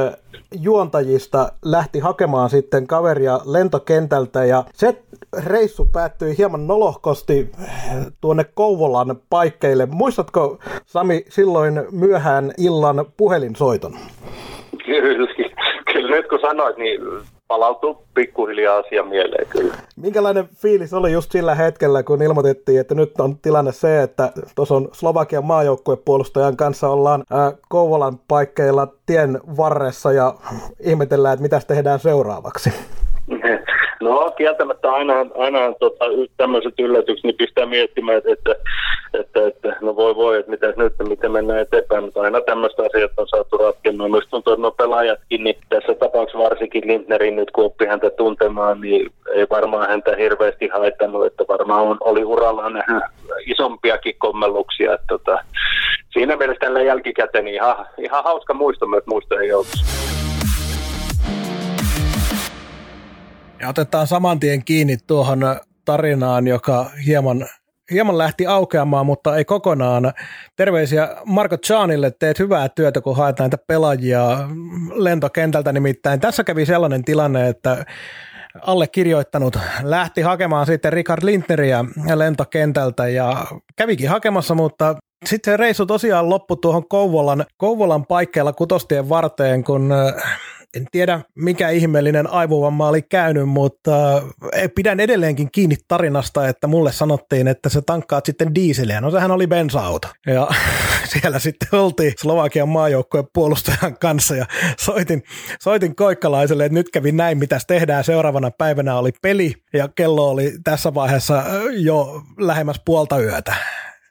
Speaker 3: juontajista lähti hakemaan sitten kaveria lentokentältä ja se reissu päättyi hieman nolohkosti tuonne Kouvolan paikkeille. Muistatko Sami silloin myöhään illan puhelinsoiton?
Speaker 4: Kyllä, kyllä nyt kun sanoit, niin palautuu pikkuhiljaa asia mieleen kyllä.
Speaker 3: Minkälainen fiilis oli just sillä hetkellä, kun ilmoitettiin, että nyt on tilanne se, että tuossa on Slovakian maajoukkuepuolustajan kanssa ollaan ää, Kouvolan paikkeilla tien varressa ja ihmetellään, että mitä tehdään seuraavaksi?
Speaker 4: No kieltämättä aina, aina tota, tämmöiset yllätykset niin pistää miettimään, että, että, että, että no voi voi, että mitä nyt, miten mennään eteenpäin, mutta aina tämmöistä asiat on saatu ratkennut. Myös tuntuu, että no pelaajatkin, niin tässä tapauksessa varsinkin Lindnerin nyt kun oppi häntä tuntemaan, niin ei varmaan häntä hirveästi haittanut, että varmaan on, oli urallaan isompiakin kommelluksia. Että, tota, siinä mielessä tällä jälkikäteen niin ihan, ihan hauska muisto myös muistojen joukossa.
Speaker 3: Ja otetaan saman tien kiinni tuohon tarinaan, joka hieman, hieman lähti aukeamaan, mutta ei kokonaan. Terveisiä Marko Chaanille, teet hyvää työtä, kun haetaan näitä pelaajia lentokentältä. Nimittäin tässä kävi sellainen tilanne, että allekirjoittanut lähti hakemaan sitten Richard Lindneriä lentokentältä ja kävikin hakemassa, mutta sitten se reissu tosiaan loppui tuohon Kouvolan, Kouvolan paikkeilla kutostien varteen, kun en tiedä mikä ihmeellinen aivovamma oli käynyt, mutta eh, pidän edelleenkin kiinni tarinasta, että mulle sanottiin, että se tankkaat sitten diiseliä. No sehän oli bensa-auto. Ja siellä sitten oltiin Slovakian maajoukkojen puolustajan kanssa ja soitin, soitin koikkalaiselle, että nyt kävi näin, mitä tehdään. Seuraavana päivänä oli peli ja kello oli tässä vaiheessa eh, jo lähemmäs puolta yötä.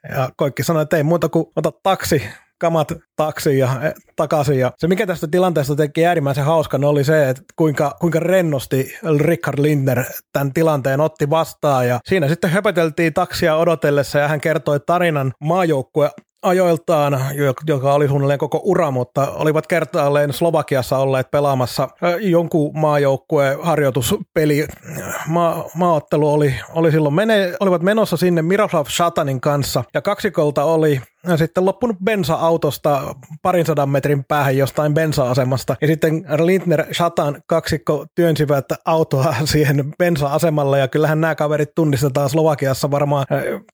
Speaker 3: Ja Koikki sanoi, että ei muuta kuin ota taksi, kamat taksiin ja eh, takaisin. Ja se, mikä tästä tilanteesta teki äärimmäisen hauskan, oli se, että kuinka, kuinka rennosti Richard Lindner tämän tilanteen otti vastaan. Ja siinä sitten höpöteltiin taksia odotellessa ja hän kertoi tarinan maajoukkue ajoiltaan, joka oli suunnilleen koko ura, mutta olivat kertaalleen Slovakiassa olleet pelaamassa jonkun maajoukkueen harjoituspeli. Ma- maaottelu oli, oli silloin, mene, olivat menossa sinne Miroslav Shatanin kanssa ja kaksikolta oli sitten loppunut bensa-autosta parin sadan metrin päähän jostain bensa-asemasta. Ja sitten Lindner Shatan kaksikko työnsivät autoa siihen bensa-asemalle ja kyllähän nämä kaverit tunnistetaan Slovakiassa varmaan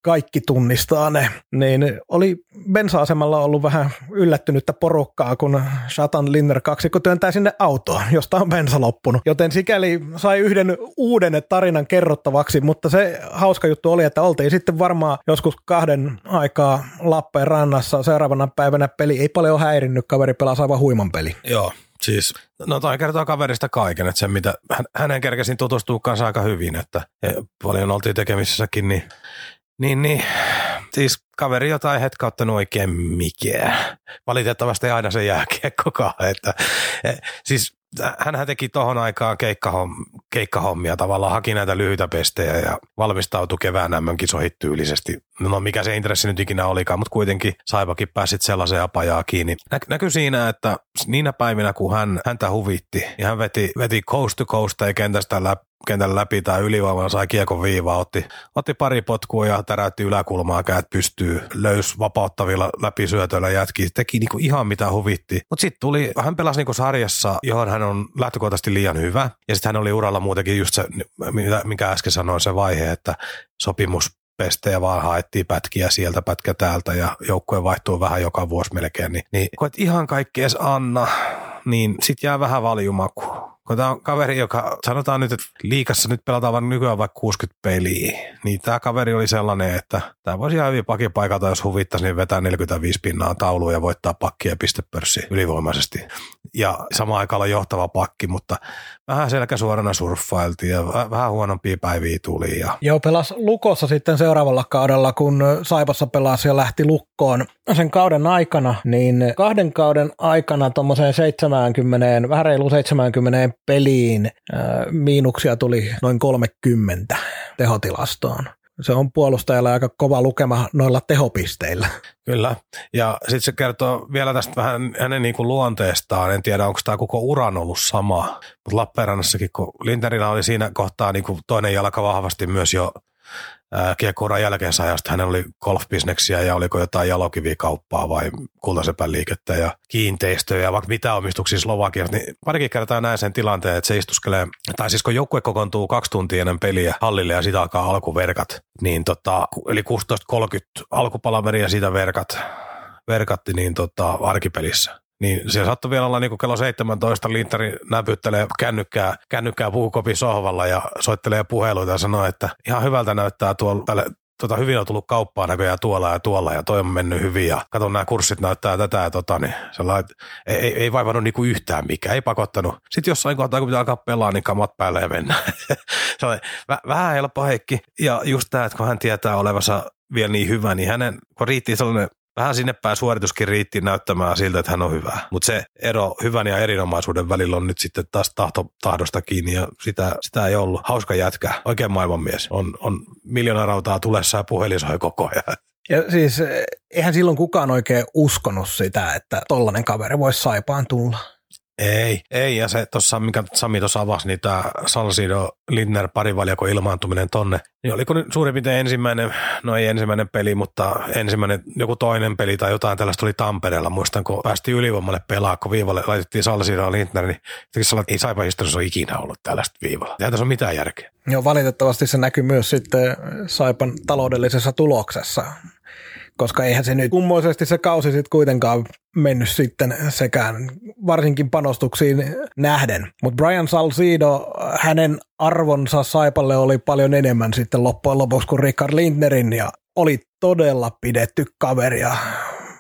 Speaker 3: kaikki tunnistaa ne. Niin oli bensa-asemalla ollut vähän yllättynyttä porukkaa, kun Shatan Lindner kaksikko työntää sinne autoon, josta on bensa loppunut. Joten sikäli sai yhden uuden tarinan kerrottavaksi, mutta se hauska juttu oli, että oltiin sitten varmaan joskus kahden aikaa Lappeenrannassa seuraavana päivänä peli ei paljon häirinnyt, kaveri pelasi aivan huiman peli.
Speaker 2: Joo, Siis, no toi kertoo kaverista kaiken, että se mitä hänen kerkesin tutustua kanssa aika hyvin, että paljon oltiin tekemisessäkin, niin, niin, niin siis kaveri jotain hetkauttanut oikein mikään. Valitettavasti aina se jääkiekkokaan, että e, siis hän teki tohon aikaan keikkahom, keikkahommia tavallaan, haki näitä lyhyitä pestejä ja valmistautui kevään nämön kisoihin tyylisesti. No mikä se intressi nyt ikinä olikaan, mutta kuitenkin saipakin pääsit sellaiseen apajaa kiinni. Nä, näkyy siinä, että niinä päivinä kun hän, häntä huvitti ja hän veti, veti coast to coast ja kentästä läpi, kentän läpi tai ylivoiman sai kiekon viivaa, otti, otti pari potkua ja täräytti yläkulmaa, käät pystyy, löys vapauttavilla läpisyötöillä jätki, teki niinku ihan mitä huvitti. Mutta sitten tuli, hän pelasi niinku sarjassa, johon hän on lähtökohtaisesti liian hyvä, ja sitten hän oli uralla muutenkin just se, mikä äsken sanoin, se vaihe, että sopimus pestejä vaan haettiin pätkiä sieltä, pätkä täältä ja joukkue vaihtuu vähän joka vuosi melkein, niin, niin kun et ihan kaikki edes anna, niin sit jää vähän valjumaku kun tämä on kaveri, joka sanotaan nyt, että liikassa nyt pelataan vaan nykyään vaikka 60 peliä, niin tämä kaveri oli sellainen, että tämä voisi ihan hyvin pakipaikata, jos huvittaisi, niin vetää 45 pinnaa tauluun ja voittaa pakkia pistepörssi ylivoimaisesti. Ja samaan aikaan johtava pakki, mutta vähän selkäsuorana surffailtiin ja vähän huonompia päiviä tuli. Ja...
Speaker 3: Joo, pelas Lukossa sitten seuraavalla kaudella, kun Saipassa pelasi ja lähti Lukkoon sen kauden aikana, niin kahden kauden aikana tuommoiseen 70, vähän reilu 70 peliin miinuksia tuli noin 30 tehotilastoon se on puolustajalle aika kova lukema noilla tehopisteillä.
Speaker 2: Kyllä, ja sitten se kertoo vielä tästä vähän hänen niin kuin luonteestaan. En tiedä, onko tämä koko uran ollut sama, mutta Lappeenrannassakin, kun Linterillä oli siinä kohtaa niin kuin toinen jalka vahvasti myös jo kiekkouran jälkeensä hänellä oli golfbisneksiä ja oliko jotain jalokivikauppaa vai kultasepän liikettä ja kiinteistöjä ja vaikka mitä omistuksia Slovakiassa, niin parikin kertaa näin sen tilanteen, että se istuskelee, tai siis kun joukkue kokoontuu kaksi tuntia ennen peliä hallille ja sitä alkaa alkuverkat, niin tota, eli 16.30 alkupalaveria siitä verkat, verkatti niin tota, arkipelissä. Niin se saattoi vielä olla niin kuin kello 17, Lintari näpyttelee kännykkää, kännykkää puukopin sohvalla ja soittelee puheluita ja sanoo, että ihan hyvältä näyttää tuolla tälle tota, hyvin on tullut kauppaa näköjään tuolla ja tuolla ja toi on mennyt hyvin ja katon nämä kurssit näyttää tätä ja tota, niin sellainen, ei, ei, ei vaivannut niinku yhtään mikään, ei pakottanut. Sitten jossain kohtaa, kun pitää alkaa pelaa, niin kamat päälle ja mennä. se vähän helppo Heikki ja just tämä, että kun hän tietää olevansa vielä niin hyvä, niin hänen, kun riitti sellainen vähän sinne päin suorituskin riitti näyttämään siltä, että hän on hyvä. Mutta se ero hyvän ja erinomaisuuden välillä on nyt sitten taas tahto, tahdosta kiinni ja sitä, sitä ei ollut. Hauska jätkä, oikein maailmanmies. On, on miljoona rautaa tulessa ja puhelin soi koko ajan.
Speaker 3: Ja siis eihän silloin kukaan oikein uskonut sitä, että tollainen kaveri voisi saipaan tulla.
Speaker 2: Ei, ei, ja se tuossa, mikä Sami tuossa avasi, niin tämä Salsido Lindner parivaljako ilmaantuminen tonne, niin oliko nyt suurin piirtein ensimmäinen, no ei ensimmäinen peli, mutta ensimmäinen joku toinen peli tai jotain tällaista oli Tampereella, muistan, kun päästiin ylivoimalle pelaa, kun viivalle laitettiin Salsido Lindner, niin ei Saipa historiassa ole ikinä ollut tällaista viivalla. Ei tässä ole mitään järkeä.
Speaker 3: Joo, valitettavasti se näkyy myös sitten Saipan taloudellisessa tuloksessa koska eihän se nyt kummoisesti se kausi sitten kuitenkaan mennyt sitten sekään, varsinkin panostuksiin nähden. Mutta Brian Salcido, hänen arvonsa Saipalle oli paljon enemmän sitten loppujen lopuksi kuin Richard Lindnerin ja oli todella pidetty kaveria.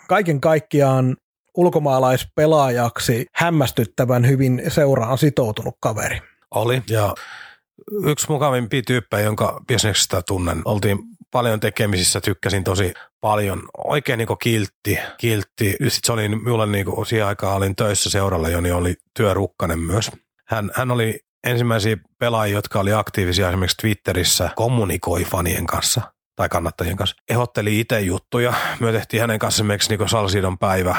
Speaker 3: Kaiken kaikkiaan ulkomaalaispelaajaksi hämmästyttävän hyvin seuraan sitoutunut kaveri.
Speaker 2: Oli, ja yksi mukavimpia tyyppejä, jonka bisneksestä tunnen. Oltiin paljon tekemisissä, tykkäsin tosi paljon. Oikein niin kiltti, kiltti. Sitten se oli minulle niin siihen aikaan olin töissä seuralla jo, niin oli työrukkanen myös. Hän, hän oli ensimmäisiä pelaajia, jotka oli aktiivisia esimerkiksi Twitterissä, kommunikoi fanien kanssa tai kannattajien kanssa. Ehotteli itse juttuja. Me tehtiin hänen kanssa esimerkiksi niin Salsidon päivä,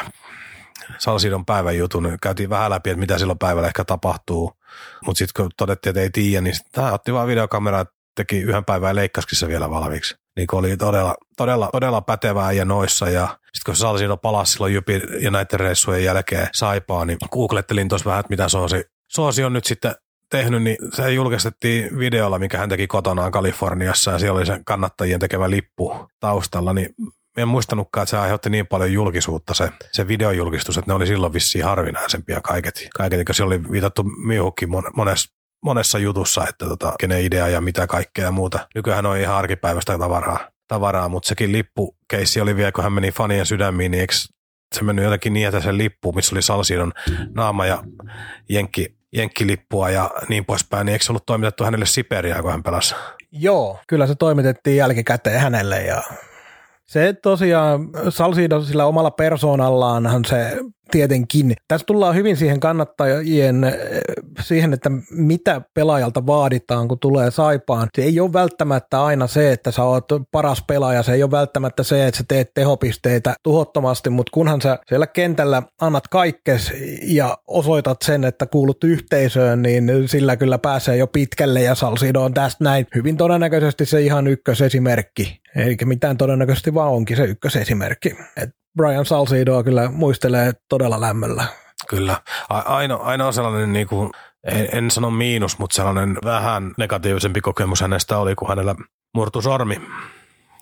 Speaker 2: Salsidon päivän jutun. Käytiin vähän läpi, että mitä silloin päivällä ehkä tapahtuu. Mutta sitten kun todettiin, että ei tiedä, niin tämä otti vaan videokameraa, teki yhden päivän leikkaskin vielä valmiiksi niin oli todella, todella, todella pätevää ja noissa. Ja sitten kun Salsino palasi silloin Jypin ja näiden reissujen jälkeen Saipaa, niin googlettelin tuossa vähän, että mitä Soosi, Soosi on nyt sitten tehnyt, niin se julkistettiin videolla, mikä hän teki kotonaan Kaliforniassa ja siellä oli se kannattajien tekevä lippu taustalla, niin en muistanutkaan, että se aiheutti niin paljon julkisuutta se, se videojulkistus, että ne oli silloin vissiin harvinaisempia kaiket. Kaiket, kun siellä oli viitattu Miuhukki monessa monessa jutussa, että tota, kenen idea ja mitä kaikkea ja muuta. Nykyään on ihan arkipäiväistä tavaraa, tavaraa mutta sekin lippukeissi oli vielä, kun hän meni fanien sydämiin, niin eikö se mennyt jotenkin niin, että se lippu, missä oli Salsidon naama ja jenkki, jenkkilippua ja niin poispäin, niin eikö se ollut toimitettu hänelle Siperiaan, kun hän pelasi?
Speaker 3: Joo, kyllä se toimitettiin jälkikäteen hänelle ja se tosiaan, Salsido sillä omalla persoonallaan se tietenkin. Tässä tullaan hyvin siihen kannattajien, eh, siihen, että mitä pelaajalta vaaditaan, kun tulee saipaan. Se ei ole välttämättä aina se, että sä oot paras pelaaja, se ei ole välttämättä se, että sä teet tehopisteitä tuhottomasti, mutta kunhan sä siellä kentällä annat kaikkes ja osoitat sen, että kuulut yhteisöön, niin sillä kyllä pääsee jo pitkälle ja Salsido on tästä näin hyvin todennäköisesti se ihan ykkösesimerkki. Eikä mitään todennäköisesti vaan onkin se ykkösesimerkki. Et Brian Salsidoa kyllä muistelee todella lämmöllä.
Speaker 2: Kyllä. Ainoa, ainoa sellainen, niin kuin, en, en sano miinus, mutta sellainen vähän negatiivisempi kokemus hänestä oli, kun hänellä murtu sormi.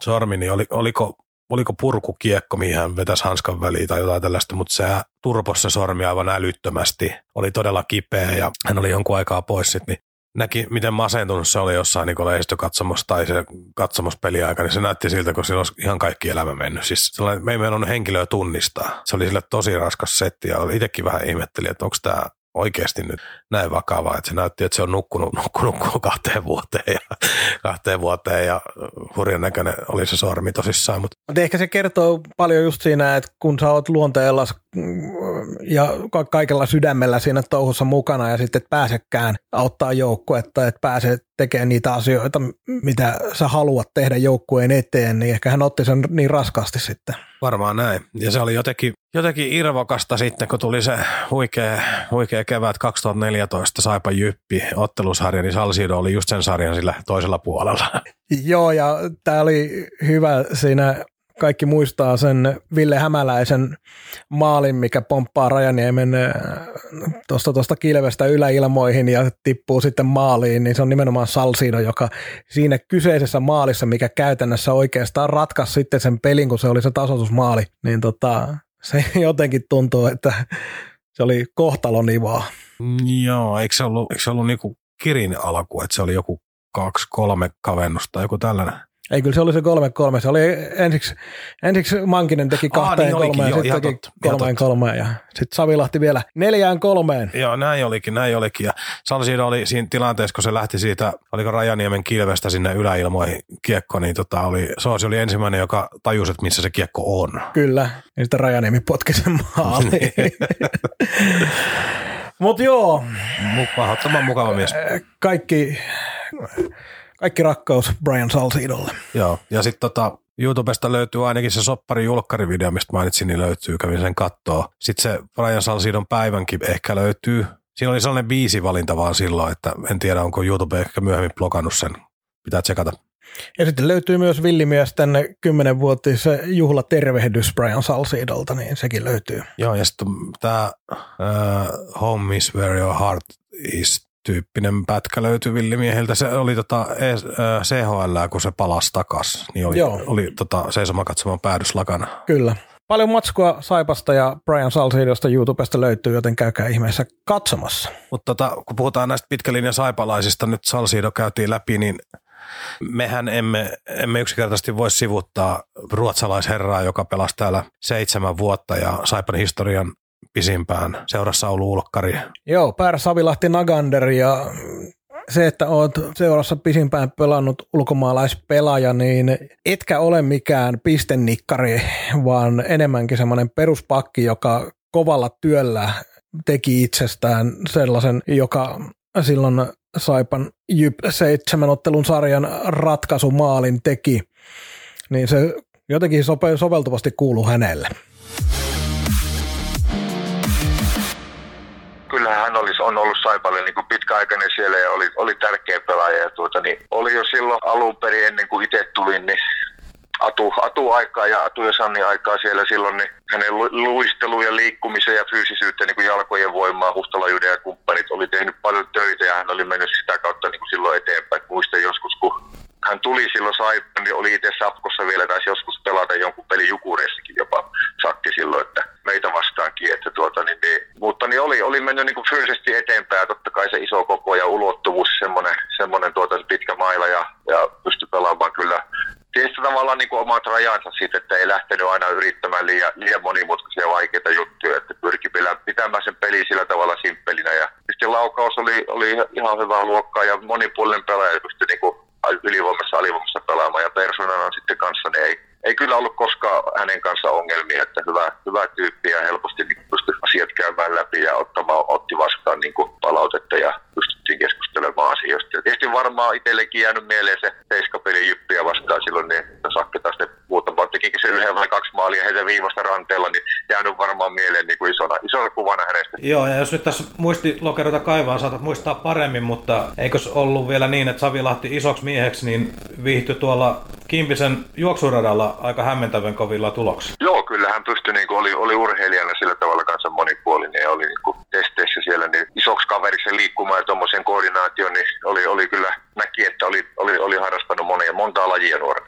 Speaker 2: Sormi, niin oli, oliko oliko purkukiekko, mihin hän vetäisi hanskan väliin tai jotain tällaista, mutta se turposi se sormi aivan älyttömästi. Oli todella kipeä ja hän oli jonkun aikaa pois sitten, niin näki, miten masentunut se oli jossain niin lehdistökatsomossa tai se katsomospeliaika, niin se näytti siltä, kun sillä olisi ihan kaikki elämä mennyt. Siis me ei meidän henkilöä tunnistaa. Se oli sille tosi raskas setti ja itsekin vähän ihmetteli, että onko tämä oikeasti nyt näin vakavaa, että se näytti, että se on nukkunut, nukkunut kahteen vuoteen ja, kahteen vuoteen ja hurjan näköinen oli se sormi tosissaan. Mutta.
Speaker 3: Mutta ehkä se kertoo paljon just siinä, että kun sä oot luonteella ja kaikella sydämellä siinä touhussa mukana ja sitten et pääsekään auttaa joukkuetta, että pääsee tekemään niitä asioita, mitä sä haluat tehdä joukkueen eteen, niin ehkä hän otti sen niin raskaasti sitten.
Speaker 2: Varmaan näin. Ja se oli jotenkin, jotenkin irvokasta sitten, kun tuli se huikea, huikea kevät 2014 Saipa Jyppi ottelusarja, niin Salsido oli just sen sarjan sillä toisella puolella.
Speaker 3: Joo, ja tämä oli hyvä siinä kaikki muistaa sen Ville Hämäläisen maalin, mikä pomppaa Rajaniemen tuosta tuosta kilvestä yläilmoihin ja tippuu sitten maaliin, niin se on nimenomaan Salsino, joka siinä kyseisessä maalissa, mikä käytännössä oikeastaan ratkaisi sitten sen pelin, kun se oli se tasoitusmaali, niin tota, se jotenkin tuntuu, että se oli kohtalonivaa.
Speaker 2: Joo, eikö se ollut, eikö se ollut niinku Kirin alku, että se oli joku kaksi, kolme kavennusta joku tällainen?
Speaker 3: Ei, kyllä se oli se kolme kolme. Se oli ensiksi, ensiksi Mankinen teki kahteen Aa, niin kolmeen, sitten teki totta, kolmeen kolmeen ja sitten Savilahti vielä neljään kolmeen.
Speaker 2: Joo, näin olikin, näin olikin. Ja Salsiino oli siinä tilanteessa, kun se lähti siitä, oliko Rajaniemen kilvestä sinne yläilmoihin kiekko, niin tota oli, Soosi oli ensimmäinen, joka tajusi, että missä se kiekko on.
Speaker 3: Kyllä, ja sitten Rajaniemi potki sen maaliin. Mutta joo.
Speaker 2: Pahoittamaan mukava mies.
Speaker 3: Kaikki kaikki rakkaus Brian Salsidolle.
Speaker 2: Joo, ja sitten tota, YouTubesta löytyy ainakin se soppari julkkarivideo, mistä mainitsin, niin löytyy, kävin sen kattoo. Sitten se Brian Salsidon päivänkin ehkä löytyy. Siinä oli sellainen biisi valinta vaan silloin, että en tiedä, onko YouTube ehkä myöhemmin blokannut sen. Pitää tsekata.
Speaker 3: Ja sitten löytyy myös Villimiesten 10-vuotis juhlatervehdys Brian Salsidolta, niin sekin löytyy.
Speaker 2: Joo, ja sitten tämä uh, Home is where your heart is tyyppinen pätkä löytyi Villimieheltä. Se oli tota CHL, e, kun se palasi takas, niin oli, Joo. oli tota seisoma katsomaan päädys lakana.
Speaker 3: Kyllä. Paljon matskua Saipasta ja Brian Salsidosta YouTubesta löytyy, joten käykää ihmeessä katsomassa.
Speaker 2: Mutta tota, kun puhutaan näistä pitkälinjan saipalaisista, nyt Salsido käytiin läpi, niin mehän emme, emme yksinkertaisesti voi sivuttaa ruotsalaisherraa, joka pelasi täällä seitsemän vuotta ja Saipan historian pisimpään seurassa ollut ulkkari.
Speaker 3: Joo, Pär Savilahti Nagander ja se, että oot seurassa pisimpään pelannut ulkomaalaispelaaja, niin etkä ole mikään pistennikkari, vaan enemmänkin semmoinen peruspakki, joka kovalla työllä teki itsestään sellaisen, joka silloin Saipan Jyp 7 ottelun sarjan ratkaisumaalin teki, niin se jotenkin sope, soveltuvasti kuuluu hänelle.
Speaker 5: Kyllähän hän olisi, on ollut Saipalle niin pitkäaikainen siellä ja oli, oli tärkeä pelaaja. Ja tuota, niin oli jo silloin alun perin ennen kuin itse tulin, niin Atu, Atu aikaa ja Atu ja Sanni aikaa siellä silloin, niin hänen luistelu ja liikkumisen ja fyysisyyttä, niin kuin jalkojen voimaa, Huhtalajuuden ja kumppanit oli tehnyt paljon töitä ja hän oli mennyt sitä kautta niin kuin silloin eteenpäin. Muistan joskus, kun hän tuli silloin Saipan, niin oli itse Sapkossa vielä, taisi joskus pelata jonkun pelin Jukureissakin jopa sakki silloin, että meitä vastaankin. Että tuota, niin, niin, mutta niin oli, oli mennyt niin kuin fyysisesti eteenpäin, totta kai se iso koko ja ulottuvuus, semmoinen, semmoinen tuota, pitkä maila ja, ja pystyi pelaamaan kyllä tiesi tavallaan niin kuin omat rajansa siitä, että ei lähtenyt aina yrittämään liian, liian monimutkaisia vaikeita juttuja, että pyrki pitämään sen peli sillä tavalla simppelinä. Ja sitten laukaus oli, oli ihan hyvää luokkaa ja monipuolinen pelaaja pystyi niin kuin ylivoimassa alivoimassa pelaamaan ja persoonana sitten kanssa niin ei, ei kyllä ollut koskaan hänen kanssa ongelmia, että hyvä, hyvä tyyppi ja helposti niin pystyi asiat käymään läpi ja ottamaan, otti vastaan niin kuin palautetta ja pystyttiin keskustelemaan asioista. Ja tietysti varmaan itsellekin jäänyt mieleen se seiskapeli jyppiä vastaan silloin, niin Sakke taas muutama tekikin se yhden vai kaksi maalia heidän viivasta ranteella, niin jäänyt varmaan mieleen niin kuin isona, isona kuvana hänestä.
Speaker 6: Joo, ja jos nyt tässä muistilokeroita kaivaa, saatat muistaa paremmin, mutta eikös ollut vielä niin, että Savilahti isoksi mieheksi, niin viihtyi tuolla Kimpisen juoksuradalla aika hämmentävän kovilla tuloksilla.
Speaker 5: Joo, kyllä hän pystyi, niin oli, oli urheilijana sillä tavalla kanssa monipuolinen ja oli niin kuin testeissä siellä niin isoksi kaveriksi liikkumaan ja tuommoisen koordinaation, niin oli, oli kyllä, näki, että oli, oli, oli harrastanut monia, montaa lajia nuorena.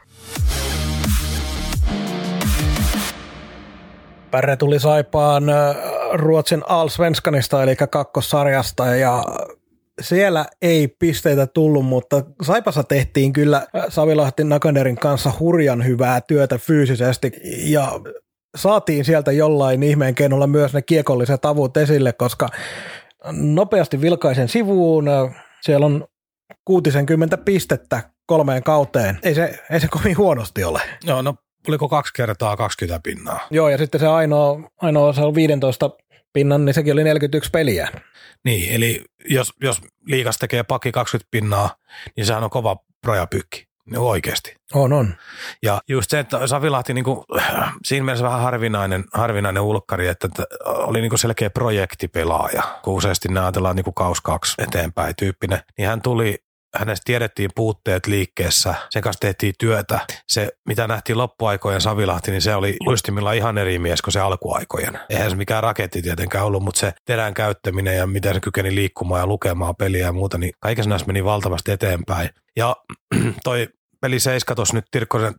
Speaker 3: Pärre tuli Saipaan äh, Ruotsin Allsvenskanista, eli kakkossarjasta, ja siellä ei pisteitä tullut, mutta Saipassa tehtiin kyllä äh, Savilahti Nakanerin kanssa hurjan hyvää työtä fyysisesti, ja saatiin sieltä jollain ihmeen keinolla myös ne kiekolliset avut esille, koska nopeasti vilkaisen sivuun, äh, siellä on 60 pistettä kolmeen kauteen. Ei se, ei se kovin huonosti ole.
Speaker 2: Joo, no oliko kaksi kertaa 20 pinnaa?
Speaker 3: Joo, ja sitten se ainoa, ainoa se on 15 pinnan, niin sekin oli 41 peliä.
Speaker 2: Niin, eli jos, jos liikas tekee pakki 20 pinnaa, niin sehän on kova projapykki. No oikeasti.
Speaker 3: On, on.
Speaker 2: Ja just se, että Savilahti niin kuin, siinä mielessä vähän harvinainen, harvinainen ulkkari, että, että oli niin kuin selkeä projektipelaaja, kun useasti ne ajatellaan niin kuin kaus kaksi eteenpäin tyyppinen, niin hän tuli hänestä tiedettiin puutteet liikkeessä, sen kanssa tehtiin työtä. Se, mitä nähtiin loppuaikojen Savilahti, niin se oli luistimilla ihan eri mies kuin se alkuaikojen. Eihän se mikään raketti tietenkään ollut, mutta se terän käyttäminen ja miten se kykeni liikkumaan ja lukemaan peliä ja muuta, niin kaikessa näissä meni valtavasti eteenpäin. Ja toi peli 7 tuossa nyt Tirkkonen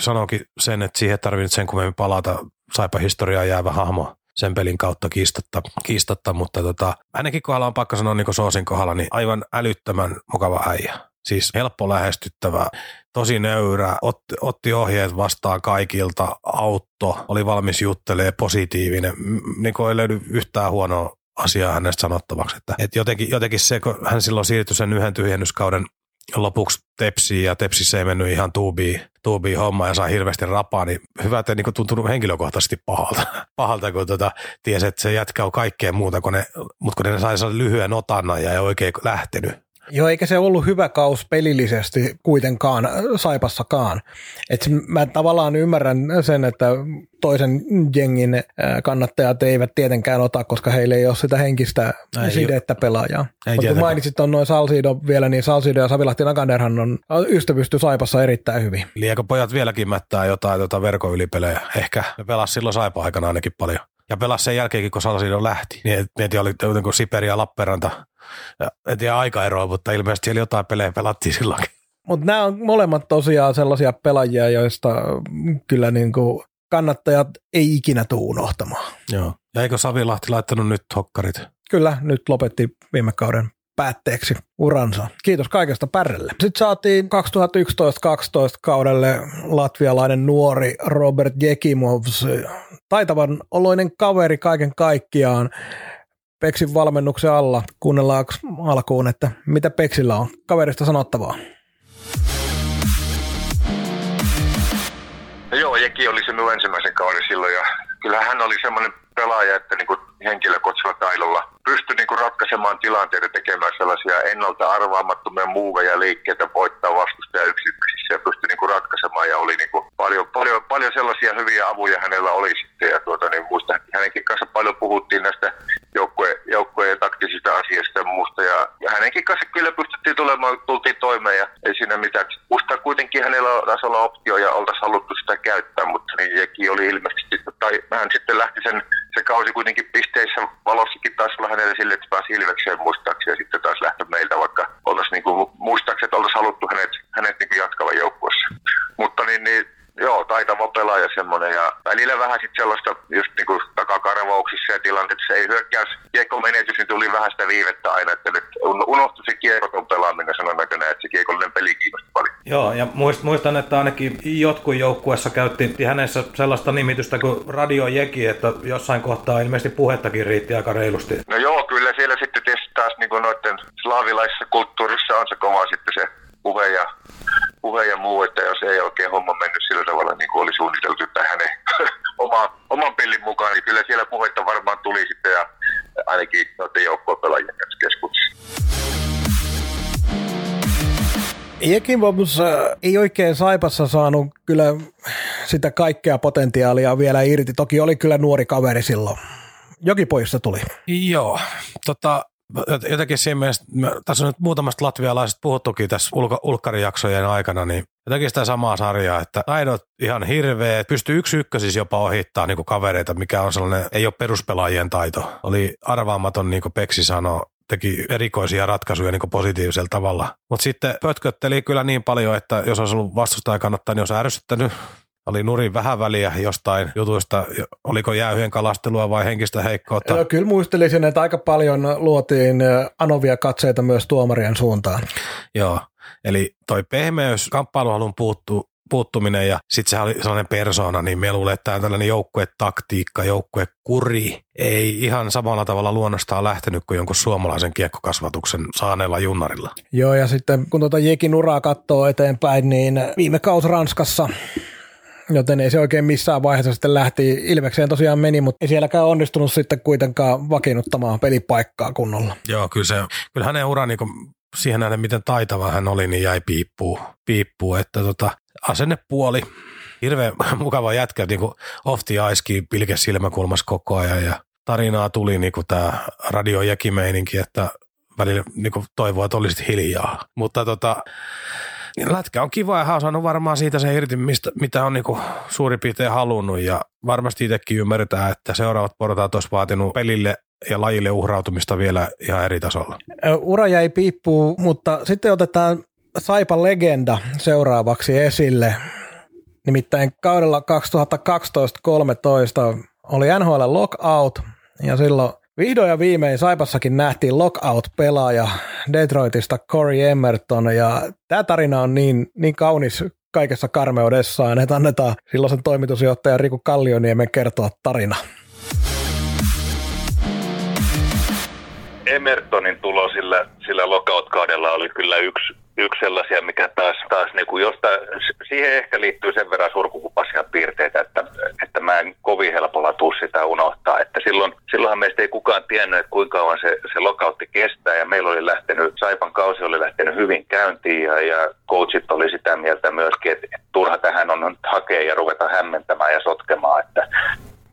Speaker 2: sanoikin sen, että siihen tarvii nyt sen kummemmin palata saipa historiaa jäävä hahmo sen pelin kautta kiistatta, kiistatta mutta tota, ainakin kohdalla on pakko sanoa niin Soosin kohdalla, niin aivan älyttömän mukava äijä. Siis helppo lähestyttävä, tosi nöyrä, otti, otti ohjeet vastaan kaikilta, autto, oli valmis juttelee positiivinen, niin ei löydy yhtään huonoa asiaa hänestä sanottavaksi. Että, et jotenkin, jotenkin se, kun hän silloin siirtyi sen yhden tyhjennyskauden lopuksi tepsiin ja tepsissä ei mennyt ihan tuubiin, tuubiin homma ja saa hirveästi rapaa, niin hyvä, että niin tuntunut henkilökohtaisesti pahalta, pahalta kun tota, tiesi, että se jätkä on kaikkea muuta, kun ne, mutta kun ne sai lyhyen otannan ja ei oikein lähtenyt,
Speaker 3: Joo, eikä se ollut hyvä kaus pelillisesti kuitenkaan Saipassakaan. Et mä tavallaan ymmärrän sen, että toisen jengin kannattajat eivät tietenkään ota, koska heillä ei ole sitä henkistä ei sidettä pelaajaa. Mutta kun mainitsit on noin Salsido vielä, niin Salsido ja Savilahti Nakanderhan on ystävysty Saipassa erittäin hyvin.
Speaker 2: Liekö pojat vieläkin mättää jotain tota verkon ylipelejä? Ehkä. Ne pelas silloin Saipa aikana ainakin paljon. Ja pelas sen jälkeenkin, kun Salsido lähti. Niin mietin, oli jotenkin Siperi ja Lappeenranta ja en tiedä aikaeroa, mutta ilmeisesti siellä jotain pelejä pelattiin silloinkin.
Speaker 3: Mutta nämä on molemmat tosiaan sellaisia pelaajia, joista kyllä niin kuin kannattajat ei ikinä tule unohtamaan.
Speaker 2: Joo. Ja eikö Savilahti laittanut nyt hokkarit?
Speaker 3: Kyllä, nyt lopetti viime kauden päätteeksi uransa. Kiitos kaikesta Pärrelle. Sitten saatiin 2011-2012 kaudelle latvialainen nuori Robert Jekimovs, taitavan oloinen kaveri kaiken kaikkiaan. Peksin valmennuksen alla. Kuunnellaan alkuun, että mitä Peksillä on kaverista sanottavaa.
Speaker 5: No joo, Jeki oli se minun ensimmäisen kauden silloin ja kyllä hän oli semmoinen pelaaja, että niin henkilökohtaisella taidolla pystyi niin ratkaisemaan tilanteita, tekemään sellaisia ennalta arvaamattomia muuveja liikkeitä, voittaa vastustaja yksityisissä ja pystyi niin ratkaisemaan ja oli niin paljon, paljon, paljon sellaisia hyviä avuja hänellä oli sitten ja tuota, niin muista hänenkin kanssa paljon puhuttiin näistä joukkue, joukkueen taktisista asioista ja muusta. Ja, ja hänenkin kanssa kyllä pystyttiin tulemaan, tultiin toimeen ja ei siinä mitään. Musta kuitenkin hänellä taisi olla optio ja oltaisiin haluttu sitä käyttää, mutta niin oli ilmeisesti, tai hän sitten lähti sen, se kausi kuitenkin pisteissä valossakin taisi olla hänelle sille, että pääsi Ilvekseen muistaakseni ja sitten taas lähtö meiltä, vaikka oltaisiin niin muistaakseni, että oltaisiin haluttu hänet, hänet niin jatkavan joukkueessa. Mutta niin, niin Joo, taitava pelaaja semmoinen ja välillä vähän sitten sellaista just niinku takakarvauksissa ja tilanteessa ei hyökkäys kiekko menetys, niin tuli vähän sitä viivettä aina, että nyt unohtui se kiekoton pelaaminen sanon näköinen, että se kiekollinen peli kiinnosti paljon.
Speaker 6: Joo, ja muistan, että ainakin jotkut joukkueessa käytti hänessä sellaista nimitystä kuin Radio Jeki, että jossain kohtaa ilmeisesti puhettakin riitti aika reilusti.
Speaker 5: No joo, kyllä siellä sitten taas niin noiden slaavilaisessa kulttuurissa on se kova sitten se puhe ja puhe ja muu, että jos ei oikein homma mennyt sillä tavalla niin kuin oli suunniteltu, että hänen oma, oman pelin mukaan, niin kyllä siellä puhetta varmaan tuli sitten ja ainakin noiden joukkuepelaajien keskuudessa.
Speaker 3: Jekimovs ei oikein Saipassa saanut kyllä sitä kaikkea potentiaalia vielä irti. Toki oli kyllä nuori kaveri silloin. Jokipoissa tuli.
Speaker 2: Joo, tota, jotenkin siinä mielessä, tässä on nyt muutamasta latvialaisesta puhuttukin tässä ulko, ulkkarijaksojen aikana, niin jotenkin sitä samaa sarjaa, että taidot ihan hirveä, pystyy yksi ykkösis jopa ohittaa niin kavereita, mikä on sellainen, ei ole peruspelaajien taito. Oli arvaamaton, niin kuin Peksi sanoi, teki erikoisia ratkaisuja niin positiivisella tavalla. Mutta sitten pötkötteli kyllä niin paljon, että jos olisi ollut vastustaja kannattaa, niin olisi ärsyttänyt oli nurin vähän väliä jostain jutuista, oliko jäähyjen kalastelua vai henkistä heikkoutta.
Speaker 3: Joo, kyllä muistelisin, että aika paljon luotiin anovia katseita myös tuomarien suuntaan.
Speaker 2: Joo, eli toi pehmeys kamppailuhalun puuttuu, puuttuminen ja sitten se oli sellainen persona, niin me luulen, että tämä tällainen joukkuetaktiikka, joukkuekuri ei ihan samalla tavalla luonnostaan lähtenyt kuin jonkun suomalaisen kiekkokasvatuksen saaneella junnarilla.
Speaker 3: Joo, ja sitten kun tuota Jekin uraa katsoo eteenpäin, niin viime kaus Ranskassa joten ei se oikein missään vaiheessa sitten lähti. Ilmekseen tosiaan meni, mutta ei sielläkään onnistunut sitten kuitenkaan vakiinnuttamaan pelipaikkaa kunnolla.
Speaker 2: Joo, kyllä, se, kyllä hänen ura niin siihen nähden, miten taitava hän oli, niin jäi piippuu. piippuu että tota, asennepuoli, hirveän mukava jätkä, niin kuin off the ice pilke silmäkulmassa koko ajan ja tarinaa tuli niin kuin tämä radio että välillä niin kuin toivoa, että olisit hiljaa. Mutta tota, lätkä on kiva ja hän on saanut varmaan siitä se irti, mistä, mitä on niin suurin piirtein halunnut ja varmasti itsekin ymmärretään, että seuraavat portaat olisi vaatinut pelille ja lajille uhrautumista vielä ihan eri tasolla.
Speaker 3: Ura jäi piippuun, mutta sitten otetaan Saipa legenda seuraavaksi esille. Nimittäin kaudella 2012-13 oli NHL Lockout ja silloin vihdoin ja viimein Saipassakin nähtiin Lockout-pelaaja Detroitista Corey Emerton ja tämä tarina on niin, niin kaunis kaikessa karmeudessaan, että annetaan silloisen toimitusjohtajan Riku Kallioniemen kertoa tarina.
Speaker 7: Emertonin tulo sillä, sillä lockout-kaudella oli kyllä yksi, yksi sellaisia, mikä taas, taas niin kuin josta, siihen ehkä liittyy sen verran surkukupasia piirteitä, että, että mä en kovin helpolla tuu sitä unohtaa. Että silloin, silloinhan meistä ei kukaan tiennyt, että kuinka kauan se, se lockoutti kestää ja meillä oli lähtenyt, Saipan kausi oli lähtenyt hyvin käyntiin ja, ja coachit oli sitä mieltä myöskin, että, että turha tähän on nyt hakea ja ruveta hämmentämään ja sotkemaan. Että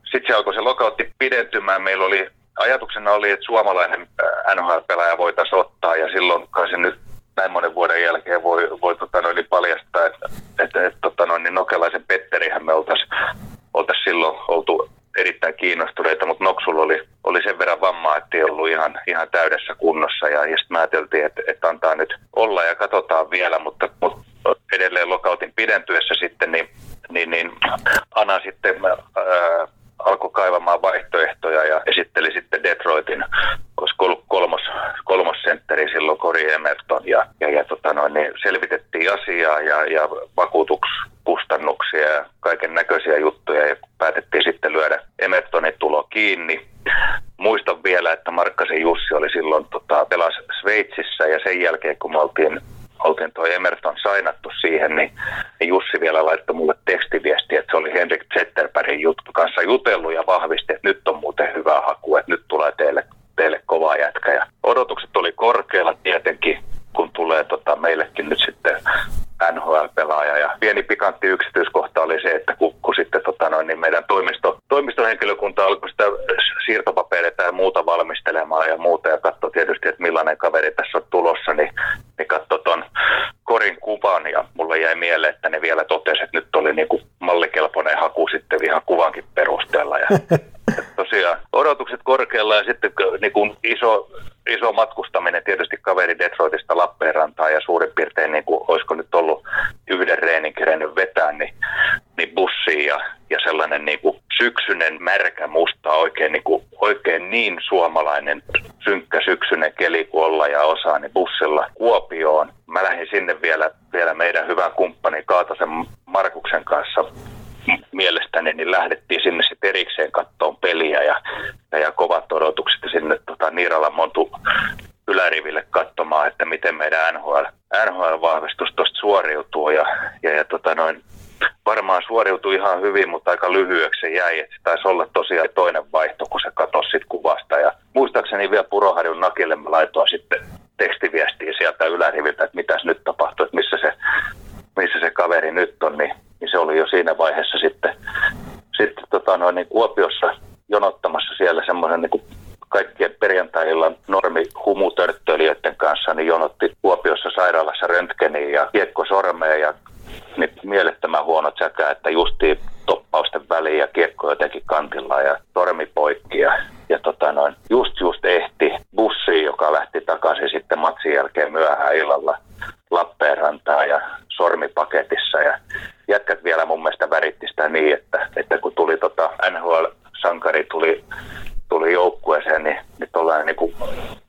Speaker 7: sitten se alkoi se lokautti pidentymään. Meillä oli ajatuksena oli, että suomalainen äh, NHL-pelaaja voitaisiin ottaa ja silloin kai se nyt näin monen vuoden jälkeen voi, voi tota noin, niin paljastaa, että, että, että tota noin, niin Nokelaisen Petterihän me oltaisiin oltais silloin oltu erittäin kiinnostuneita, mutta Noksulla oli, oli sen verran vammaa, että ei ollut ihan, ihan täydessä kunnossa. Ja, ja sitten ajateltiin, että, että antaa nyt olla ja katsotaan vielä, mutta, mutta edelleen lokautin pidentyessä sitten, niin, niin, niin Ana sitten ää, alkoi kaivamaan vaihtoehtoja ja esitteli sitten Detroitin, kolmossentteri silloin Cory Emerton ja, ja, ja tota noin, niin selvitettiin asiaa ja, ja vakuutuskustannuksia ja kaiken näköisiä juttuja ja päätettiin sitten lyödä Emertonin tulo kiinni. Muistan vielä, että Markkasen Jussi oli silloin tota, pelas Sveitsissä ja sen jälkeen kun me oltiin oltiin tuo Emerton sainattu siihen, niin, Jussi vielä laittoi mulle tekstiviesti, että se oli Henrik Zetterbergin juttu kanssa jutellut ja vahvisti, että nyt on muuten hyvä haku, että nyt tulee teille, teille kova jätkä. Ja odotukset oli korkealla tietenkin, kun tulee tota, meillekin nyt sitten NHL-pelaaja. Ja pieni pikantti yksityiskohta oli se, että kun, kun sitten tota noin, niin meidän toimisto, toimistohenkilökunta alkoi sitä siirtopapereita ja muuta valmistelemaan ja muuta ja katsoi tietysti, että millainen kaveri tässä on tulossa, niin, niin katsoi tuon korin kuvan ja mulle jäi mieleen, että ne vielä totesi, että nyt oli niin kuin mallikelpoinen haku sitten ihan kuvankin perusteella. Ja, odotukset korkealla ja sitten niin kuin iso, iso matkustaminen tietysti kaveri Detroitista Lappeenrantaan ja suurin piirtein niin kuin, olisiko nyt ollut yhden reenin kerennyt vetää, niin, niin bussiin ja, ja sellainen niin kuin syksyinen märkä musta oikein niin, kuin, oikein niin suomalainen synkkä syksyinen keli kuin olla ja osaa, niin bussilla Kuopioon. Mä lähdin sinne vielä, vielä meidän hyvän kumppani Kaatasen Markuksen kanssa mielestäni, niin lähdettiin sinne sitten erikseen kattoon peliä ja, ja, kovat odotukset sinne tota, Niiralan Montu yläriville katsomaan, että miten meidän NHL, NHL-vahvistus tuosta suoriutuu ja, ja, ja tota noin, varmaan suoriutui ihan hyvin, mutta aika lyhyeksi se jäi. Että se taisi olla tosiaan toinen vaihto, kun se katosi sit kuvasta. Ja muistaakseni vielä Puroharjun nakille mä laitoin sitten tekstiviestiä sieltä yläriviltä, että mitäs nyt tapahtuu, että missä se, missä se kaveri nyt on. Niin, niin se oli jo siinä vaiheessa sitten, sitten tota noin, niin Kuopiossa jonottamassa siellä semmoisen niin kaikkien perjantai-illan normi humutörttöilijöiden kanssa, niin jonotti Kuopiossa sairaalassa röntgeniin ja kiekko sormeen ja niin mielettömän huonot säkä, että justiin toppausten väliin ja kiekko jotenkin kantilla ja tormi poikki ja, ja tota noin, just just ehti bussiin, joka lähti takaisin sitten matsin jälkeen myöhään illalla Lappeenrantaa ja sormipaketissa ja jätkät vielä mun mielestä väritti
Speaker 4: sankari tuli, tuli joukkueeseen, niin nyt ollaan niin kuin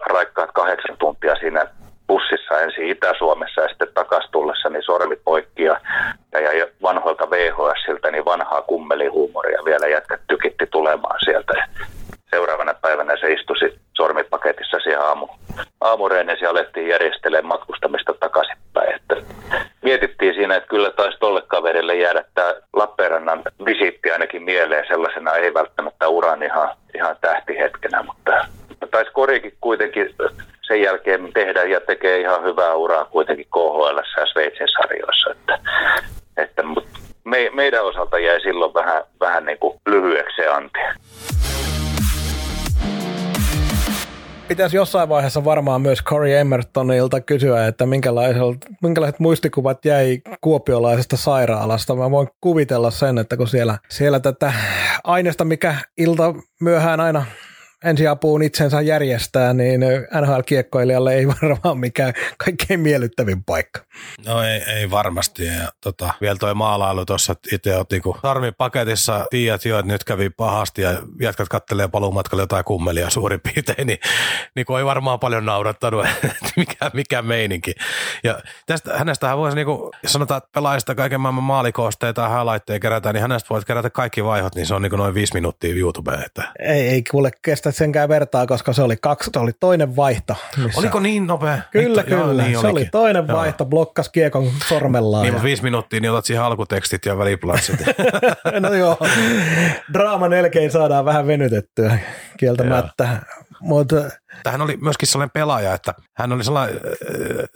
Speaker 4: raikkaat kahdeksan tuntia siinä bussissa ensin Itä-Suomessa ja sitten takas tullessa niin sormi poikki ja, ja, ja vanhoilta VHSiltä niin vanhaa kummelihuumoria vielä jätkät tykitti tulemaan sieltä. Seuraavana päivänä se istui sormipaketissa siihen aamu, aamureenesi ja alettiin järjestelemään matkustamista takaisinpäin. Että mietittiin siinä, että kyllä taisi tolle kaverille jäädä tämä Lappeenrannan visiitti ainakin mieleen sellaisena, ei välttämättä uran ihan, ihan tähtihetkenä, mutta taisi Korikin kuitenkin sen jälkeen tehdä ja tekee ihan hyvää uraa kuitenkin KHL ja Sveitsin sarjoissa. Että, että, me, meidän osalta jäi silloin vähän, vähän niin kuin lyhyeksi se anti.
Speaker 3: Pitäisi jossain vaiheessa varmaan myös Corey Emertonilta kysyä, että minkälaiset muistikuvat jäi kuopiolaisesta sairaalasta. Mä voin kuvitella sen, että kun siellä, siellä tätä aineesta, mikä ilta myöhään aina ensiapuun itsensä järjestää, niin NHL-kiekkoilijalle ei varmaan mikään kaikkein miellyttävin paikka.
Speaker 2: No ei, ei varmasti. Ja, tota, vielä toi maalailu tuossa, että itse otin, kun paketissa tiedät jo, että nyt kävi pahasti ja jätkät kattelee paluumatkalle jotain kummelia suurin piirtein, niin, niin ei varmaan paljon naurattanut, että mikä, mikä meininki. Ja tästä, hänestähän voisi, niin kuin, sanotaan, että pelaajista kaiken maailman maalikoosteita ja highlightteja kerätään, niin hänestä voit kerätä kaikki vaihot, niin se on niin noin viisi minuuttia YouTubeen. Että.
Speaker 3: Ei, ei kuule kestä senkään vertaa, koska se oli, kaksi, se oli toinen vaihto.
Speaker 2: Missä... Oliko niin nopea?
Speaker 3: Kyllä, Hitto, kyllä. Joo, niin se olikin. oli toinen vaihto, blokkas kiekon sormellaan.
Speaker 2: Niin, ja... viisi minuuttia, niin otat siihen alkutekstit ja väliplanssit.
Speaker 3: no joo, draama nelkein saadaan vähän venytettyä kieltämättä. Mutta
Speaker 2: Tähän oli myöskin sellainen pelaaja, että hän oli sellainen äh,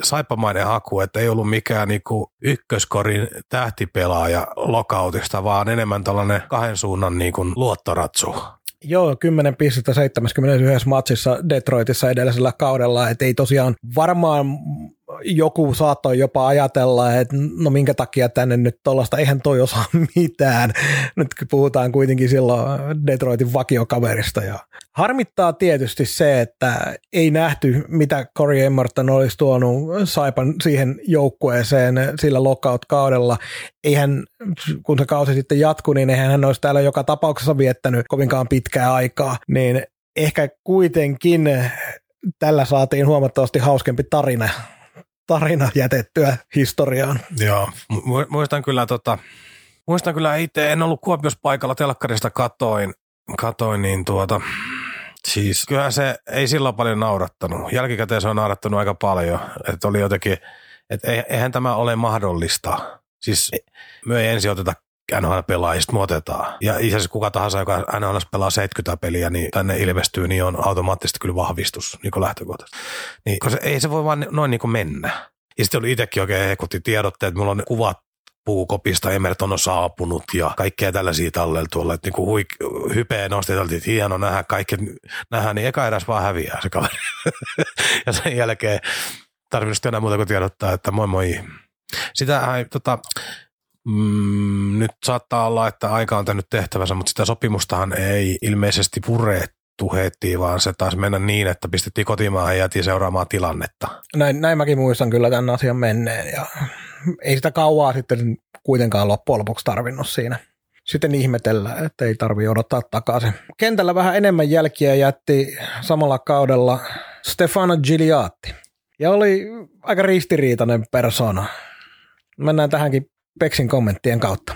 Speaker 2: saippamainen haku, että ei ollut mikään niinku ykköskorin tähtipelaaja lokautista, vaan enemmän tällainen kahden suunnan niinku luottoratsu.
Speaker 3: Joo, 10 pistettä 71 matsissa Detroitissa edellisellä kaudella, että ei tosiaan varmaan joku saattoi jopa ajatella, että no minkä takia tänne nyt tuollaista, eihän toi osaa mitään. Nyt puhutaan kuitenkin silloin Detroitin vakiokaverista. Ja harmittaa tietysti se, että ei nähty, mitä Corey Emerton olisi tuonut Saipan siihen joukkueeseen sillä lockout-kaudella. Eihän, kun se kausi sitten jatkui, niin eihän hän olisi täällä joka tapauksessa viettänyt kovinkaan pitkää aikaa. Niin ehkä kuitenkin tällä saatiin huomattavasti hauskempi tarina tarina jätettyä historiaan.
Speaker 2: Joo, muistan kyllä tota, muistan kyllä itse, en ollut Kuopiossa paikalla, telkkarista katoin, katoin niin tuota, siis kyllä se ei silloin paljon naurattanut. Jälkikäteen se on naurattanut aika paljon, että oli jotenkin, että eihän tämä ole mahdollista. Siis me ei ensin oteta NHL-pelaajista me otetaan. Ja itse asiassa kuka tahansa, joka NHL pelaa 70 peliä, niin tänne ilmestyy, niin on automaattisesti kyllä vahvistus niin lähtökohtaisesti. Niin, koska ei se voi vaan noin niin kuin mennä. Ja sitten oli itsekin oikein hekutti tiedotteet, että mulla on kuvat puukopista, Emerton on saapunut ja kaikkea tällaisia tallella tuolla, että niinku huik- hypeä nostiteltiin, että hieno nähdä kaikki, nähdä, niin eka eräs vaan häviää se kaveri. ja sen jälkeen tarvinnut enää muuta kuin tiedottaa, että moi moi. Sitä tota, mm, nyt saattaa olla, että aika on tehnyt tehtävänsä, mutta sitä sopimustahan ei ilmeisesti purettu heti, vaan se taas mennä niin, että pistettiin kotimaan ja jäätiin seuraamaan tilannetta.
Speaker 3: Näin, näin mäkin muistan kyllä tämän asian menneen ja ei sitä kauaa sitten kuitenkaan loppujen lopuksi tarvinnut siinä sitten ihmetellä, että ei tarvi odottaa takaisin. Kentällä vähän enemmän jälkiä jätti samalla kaudella Stefano Gigliatti. Ja oli aika ristiriitainen persona. Mennään tähänkin Peksin kommenttien kautta.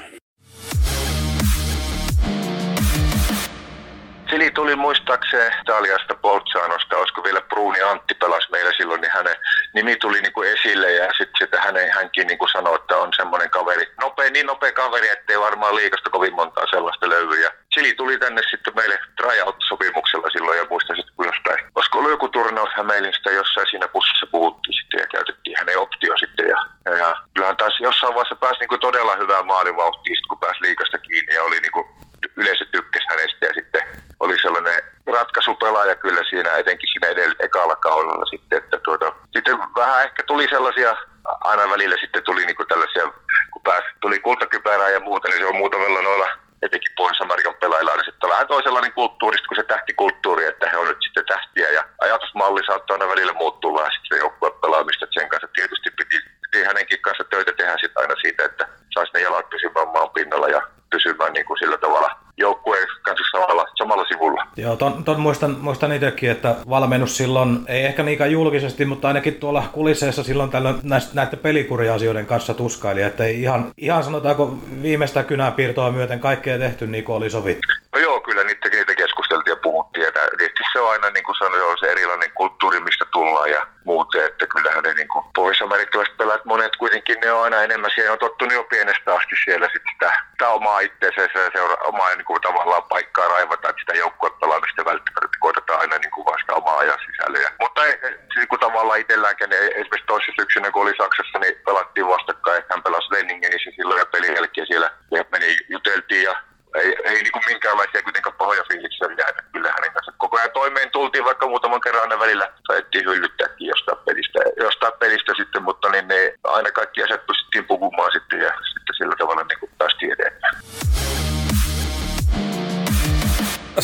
Speaker 5: Sili tuli muistaakseen Italiasta Bolzanosta, olisiko vielä Bruuni Antti pelasi meillä silloin, niin hänen nimi tuli niin kuin esille ja sitten sit hänen, hänkin niin kuin sanoi, että on semmoinen kaveri, nopea, niin nopea kaveri, ettei varmaan liikasta kovin montaa sellaista löydy. Ja Chili tuli tänne sitten meille tryout-sopimuksella silloin ja muistan sitten kun jostain, olisiko ollut joku turnaus Hämeenlinstä jossain siinä bussissa puhuttiin sitten ja käytettiin hänen optio sitten ja, ja kyllähän taas jossain vaiheessa pääsi niin kuin todella hyvää maalivauhtia, kun pääsi liikasta kiinni ja oli niin kuin yleisö tykkäsi hänestä ja sitten oli sellainen ratkaisupelaaja kyllä siinä, etenkin siinä edellä, ekalla kaudella sitten, että tuota, sitten vähän ehkä tuli sellaisia, aina välillä sitten tuli niinku tällaisia, kun pääsi, tuli kultakypärää ja muuta, niin se on muutamilla noilla etenkin Pohjois-Amerikan pelaajilla niin sitten vähän toisenlainen kulttuurista kuin se tähtikulttuuri, että he on nyt sitten tähtiä ja ajatusmalli saattaa aina välillä muuttua vähän sitten joukkueen pelaamista, että sen kanssa tietysti piti, piti hänenkin kanssa töitä tehdä sitten aina siitä, että saisi ne jalat pysymään maan pinnalla ja pysymään niin kuin sillä tavalla joukkueen kanssa samalla, samalla
Speaker 6: Joo, ton, muistan, muistan itsekin, että valmennus silloin, ei ehkä niinkään julkisesti, mutta ainakin tuolla kulisseissa silloin tällöin näistä, näiden pelikuriasioiden kanssa tuskaili, että ei ihan, ihan sanotaanko viimeistä kynäpiirtoa myöten kaikkea tehty niin kuin oli sovittu.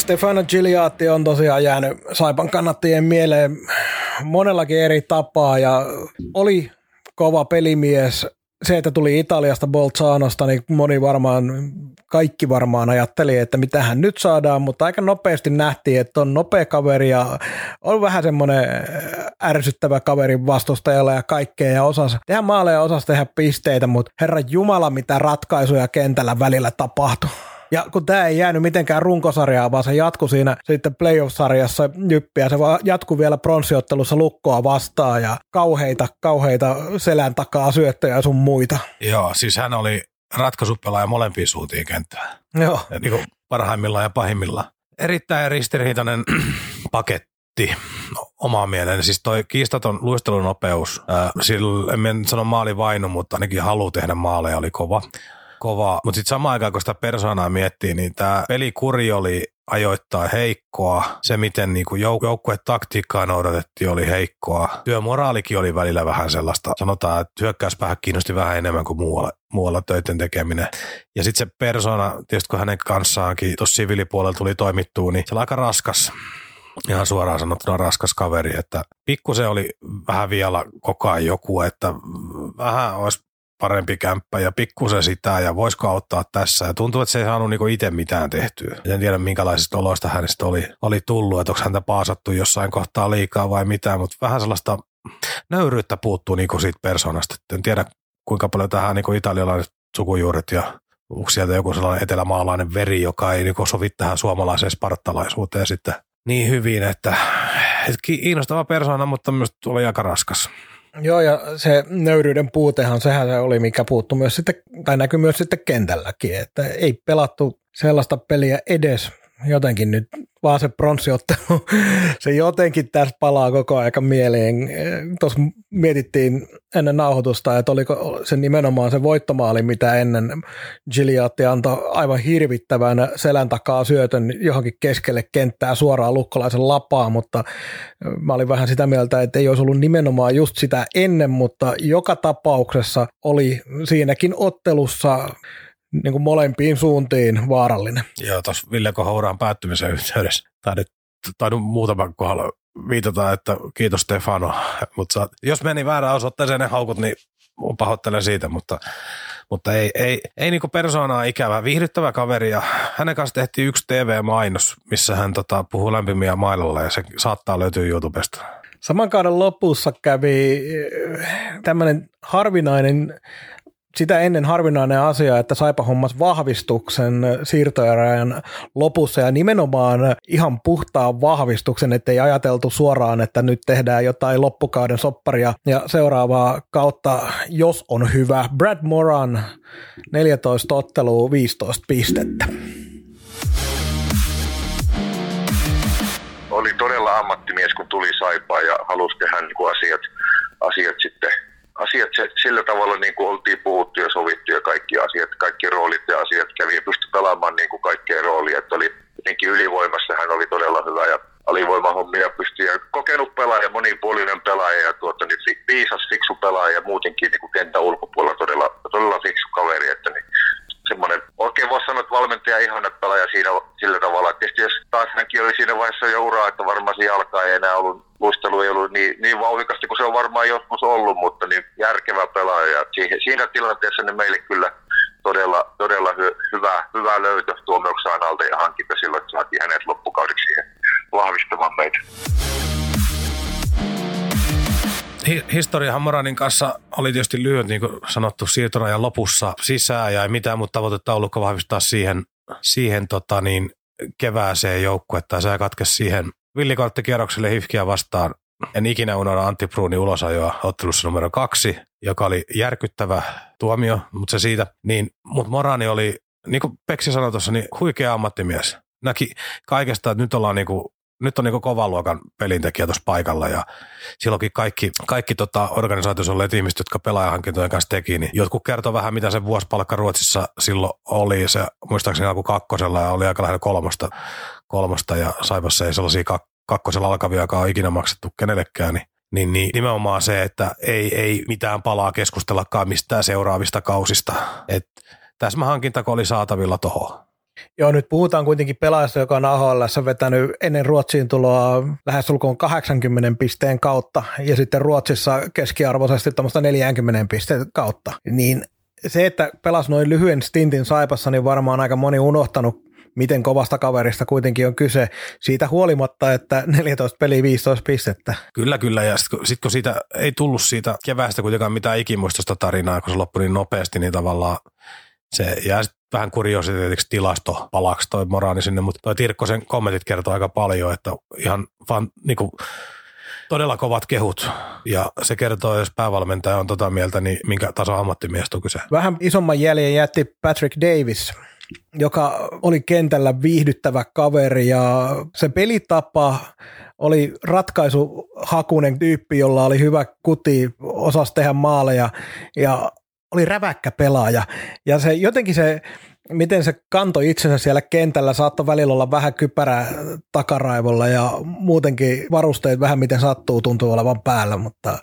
Speaker 3: Stefano Giliatti on tosiaan jäänyt Saipan kannattajien mieleen monellakin eri tapaa ja oli kova pelimies. Se, että tuli Italiasta Bolzanosta, niin moni varmaan, kaikki varmaan ajatteli, että mitä hän nyt saadaan, mutta aika nopeasti nähtiin, että on nopea kaveri ja on vähän semmoinen ärsyttävä kaveri vastustajalla ja kaikkea ja osasi tehdä maaleja ja osasi tehdä pisteitä, mutta herra Jumala, mitä ratkaisuja kentällä välillä tapahtui. Ja kun tämä ei jäänyt mitenkään runkosarjaa, vaan se jatkui siinä sitten playoff-sarjassa jyppiä, se vaan jatkui vielä pronssiottelussa lukkoa vastaan ja kauheita, kauheita selän takaa syöttöjä sun muita.
Speaker 2: Joo, siis hän oli ratkaisupelaaja molempiin suuntiin kenttään.
Speaker 3: Joo.
Speaker 2: Ja niin kuin parhaimmillaan ja pahimmillaan. Erittäin ristiriitainen paketti omaa mieleen. Siis toi kiistaton luistelunopeus, äh, sillä en sano maali vainu, mutta ainakin halu tehdä maaleja oli kova kovaa. Mutta sitten samaan aikaan, kun sitä persoonaa miettii, niin tämä pelikuri oli ajoittaa heikkoa. Se, miten niinku jouk- joukkueen taktiikkaa noudatettiin, oli heikkoa. Työmoraalikin oli välillä vähän sellaista. Sanotaan, että hyökkäyspäähän kiinnosti vähän enemmän kuin muualla, muualla töiden tekeminen. Ja sitten se persona, tietysti kun hänen kanssaankin tuossa siviilipuolella tuli toimittua, niin se oli aika raskas ihan suoraan sanottuna raskas kaveri, että pikkusen oli vähän vielä koko ajan joku, että vähän olisi parempi kämppä ja pikkusen sitä ja voisiko auttaa tässä. Ja tuntuu, että se ei saanut niinku itse mitään tehtyä. En tiedä, minkälaisista oloista hänestä oli, oli tullut, että onko häntä paasattu jossain kohtaa liikaa vai mitään, mutta vähän sellaista nöyryyttä puuttuu niinku siitä persoonasta. En tiedä, kuinka paljon tähän niinku italialaiset sukujuuret ja onko sieltä joku sellainen etelämaalainen veri, joka ei niinku sovi tähän suomalaiseen spartalaisuuteen sitten niin hyvin, että, että kiinnostava persoona, mutta myös oli aika raskas.
Speaker 3: Joo, ja se nöyryyden puutehan, sehän se oli, mikä puuttu myös sitten, tai näkyy myös sitten kentälläkin, että ei pelattu sellaista peliä edes jotenkin nyt vaan se pronssiottelu, se jotenkin tässä palaa koko aika mieleen. Tuossa mietittiin ennen nauhoitusta, että oliko se nimenomaan se voittomaali, mitä ennen Giliatti antoi aivan hirvittävän selän takaa syötön johonkin keskelle kenttää suoraan lukkolaisen lapaa, mutta mä olin vähän sitä mieltä, että ei olisi ollut nimenomaan just sitä ennen, mutta joka tapauksessa oli siinäkin ottelussa niin kuin molempiin suuntiin vaarallinen.
Speaker 2: Joo, tuossa Ville Kohouraan päättymisen yhteydessä taidut, taidut muutaman kohdalla viitata, että kiitos Stefano, mutta jos meni väärään osoitteeseen ne haukut, niin pahoittelen siitä, mutta, mutta ei, ei, ei niinku persoonaa ikävä, viihdyttävä kaveri ja hänen kanssa tehtiin yksi TV-mainos, missä hän tota, puhuu lämpimiä mailalla ja se saattaa löytyä YouTubesta.
Speaker 3: Saman kauden lopussa kävi tämmöinen harvinainen sitä ennen harvinainen asia, että Saipa hommas vahvistuksen siirtoerajan lopussa ja nimenomaan ihan puhtaan vahvistuksen, ettei ajateltu suoraan, että nyt tehdään jotain loppukauden sopparia ja seuraavaa kautta, jos on hyvä. Brad Moran 14 ottelua 15 pistettä.
Speaker 5: Oli todella ammattimies, kun tuli Saipaa ja halusi tehdä niin asiat, asiat sitten asiat se, sillä tavalla niin kuin oltiin puhuttu ja sovittu ja kaikki asiat, kaikki roolit ja asiat kävi ja pystyi pelaamaan niin kuin kaikkea roolia. Että oli jotenkin ylivoimassa hän oli todella hyvä ja alivoimahommia pystyi ja kokenut pelaaja, monipuolinen pelaaja ja tuota, niin viisas, fiksu pelaaja ja muutenkin niin kuin kentän ulkopuolella todella, todella fiksu kaveri. Että niin, semmoinen, oikein voisi sanoa, että valmentaja ihana pelaaja siinä sillä tavalla. Että tietysti jos taas hänkin oli siinä vaiheessa jo uraa, että varmaan siinä alkaa ei enää ollut, luistelu ei ollut niin, niin vauhikasti kuin se on varmaan joskus ollut, mutta niin järkevä pelaaja. Siihen, siinä tilanteessa ne meille kyllä todella, todella hy, hyvä, hyvä löytö tuomioksaan alta ja hankinta silloin, että saatiin hänet loppukaudeksi siihen.
Speaker 2: hi- historiahan Moranin kanssa oli tietysti lyhyt, niin kuin sanottu, siirtorajan lopussa sisään ja ei mitään, mutta tavoitetaulukko vahvistaa siihen, siihen tota niin, kevääseen joukkuetta ja se katkesi siihen villikorttikierrokselle Hifkiä vastaan. En ikinä unohda Antti Pruunin ulosajoa ottelussa numero kaksi, joka oli järkyttävä tuomio, mutta se siitä. Niin, mutta Morani oli, niin kuin Peksi sanoi tuossa, niin huikea ammattimies. Näki kaikesta, että nyt ollaan niin kuin nyt on niin kovan luokan pelintekijä tuossa paikalla ja silloinkin kaikki, kaikki tota organisaatiossa olleet ihmiset, jotka pelaajahankintojen kanssa teki, niin jotkut kertoo vähän, mitä se vuosipalkka Ruotsissa silloin oli. Se muistaakseni alkoi kakkosella ja oli aika lähellä kolmosta, kolmosta ja Saipassa ei sellaisia kak- kakkosella alkavia, joka on ikinä maksettu kenellekään, niin niin, niin nimenomaan se, että ei, ei mitään palaa keskustellakaan mistään seuraavista kausista. Et täsmähankinta, oli saatavilla tuohon
Speaker 3: Joo, nyt puhutaan kuitenkin pelaajasta, joka on AHL vetänyt ennen Ruotsiin tuloa lähes ulkoon 80 pisteen kautta ja sitten Ruotsissa keskiarvoisesti tuommoista 40 pisteen kautta. Niin se, että pelasi noin lyhyen stintin Saipassa, niin varmaan aika moni unohtanut, miten kovasta kaverista kuitenkin on kyse siitä huolimatta, että 14 peli 15 pistettä.
Speaker 2: Kyllä, kyllä. Ja sitten sit kun siitä ei tullut siitä keväästä kuitenkaan mitään ikimuistosta tarinaa, kun se loppui niin nopeasti, niin tavallaan se jää vähän kuriositeetiksi tilastopalaksi toi Moraani sinne, mutta toi Tirkkosen kommentit kertoo aika paljon, että ihan vaan niin kuin, todella kovat kehut. Ja se kertoo, jos päävalmentaja on tota mieltä, niin minkä taso ammattimies on kyse.
Speaker 3: Vähän isomman jäljen jätti Patrick Davis, joka oli kentällä viihdyttävä kaveri ja se pelitapa oli ratkaisuhakunen tyyppi, jolla oli hyvä kuti, osasi tehdä maaleja ja oli räväkkä pelaaja. Ja se jotenkin se, miten se kantoi itsensä siellä kentällä, saattoi välillä olla vähän kypärä takaraivolla ja muutenkin varusteet vähän miten sattuu tuntuu olevan päällä, mutta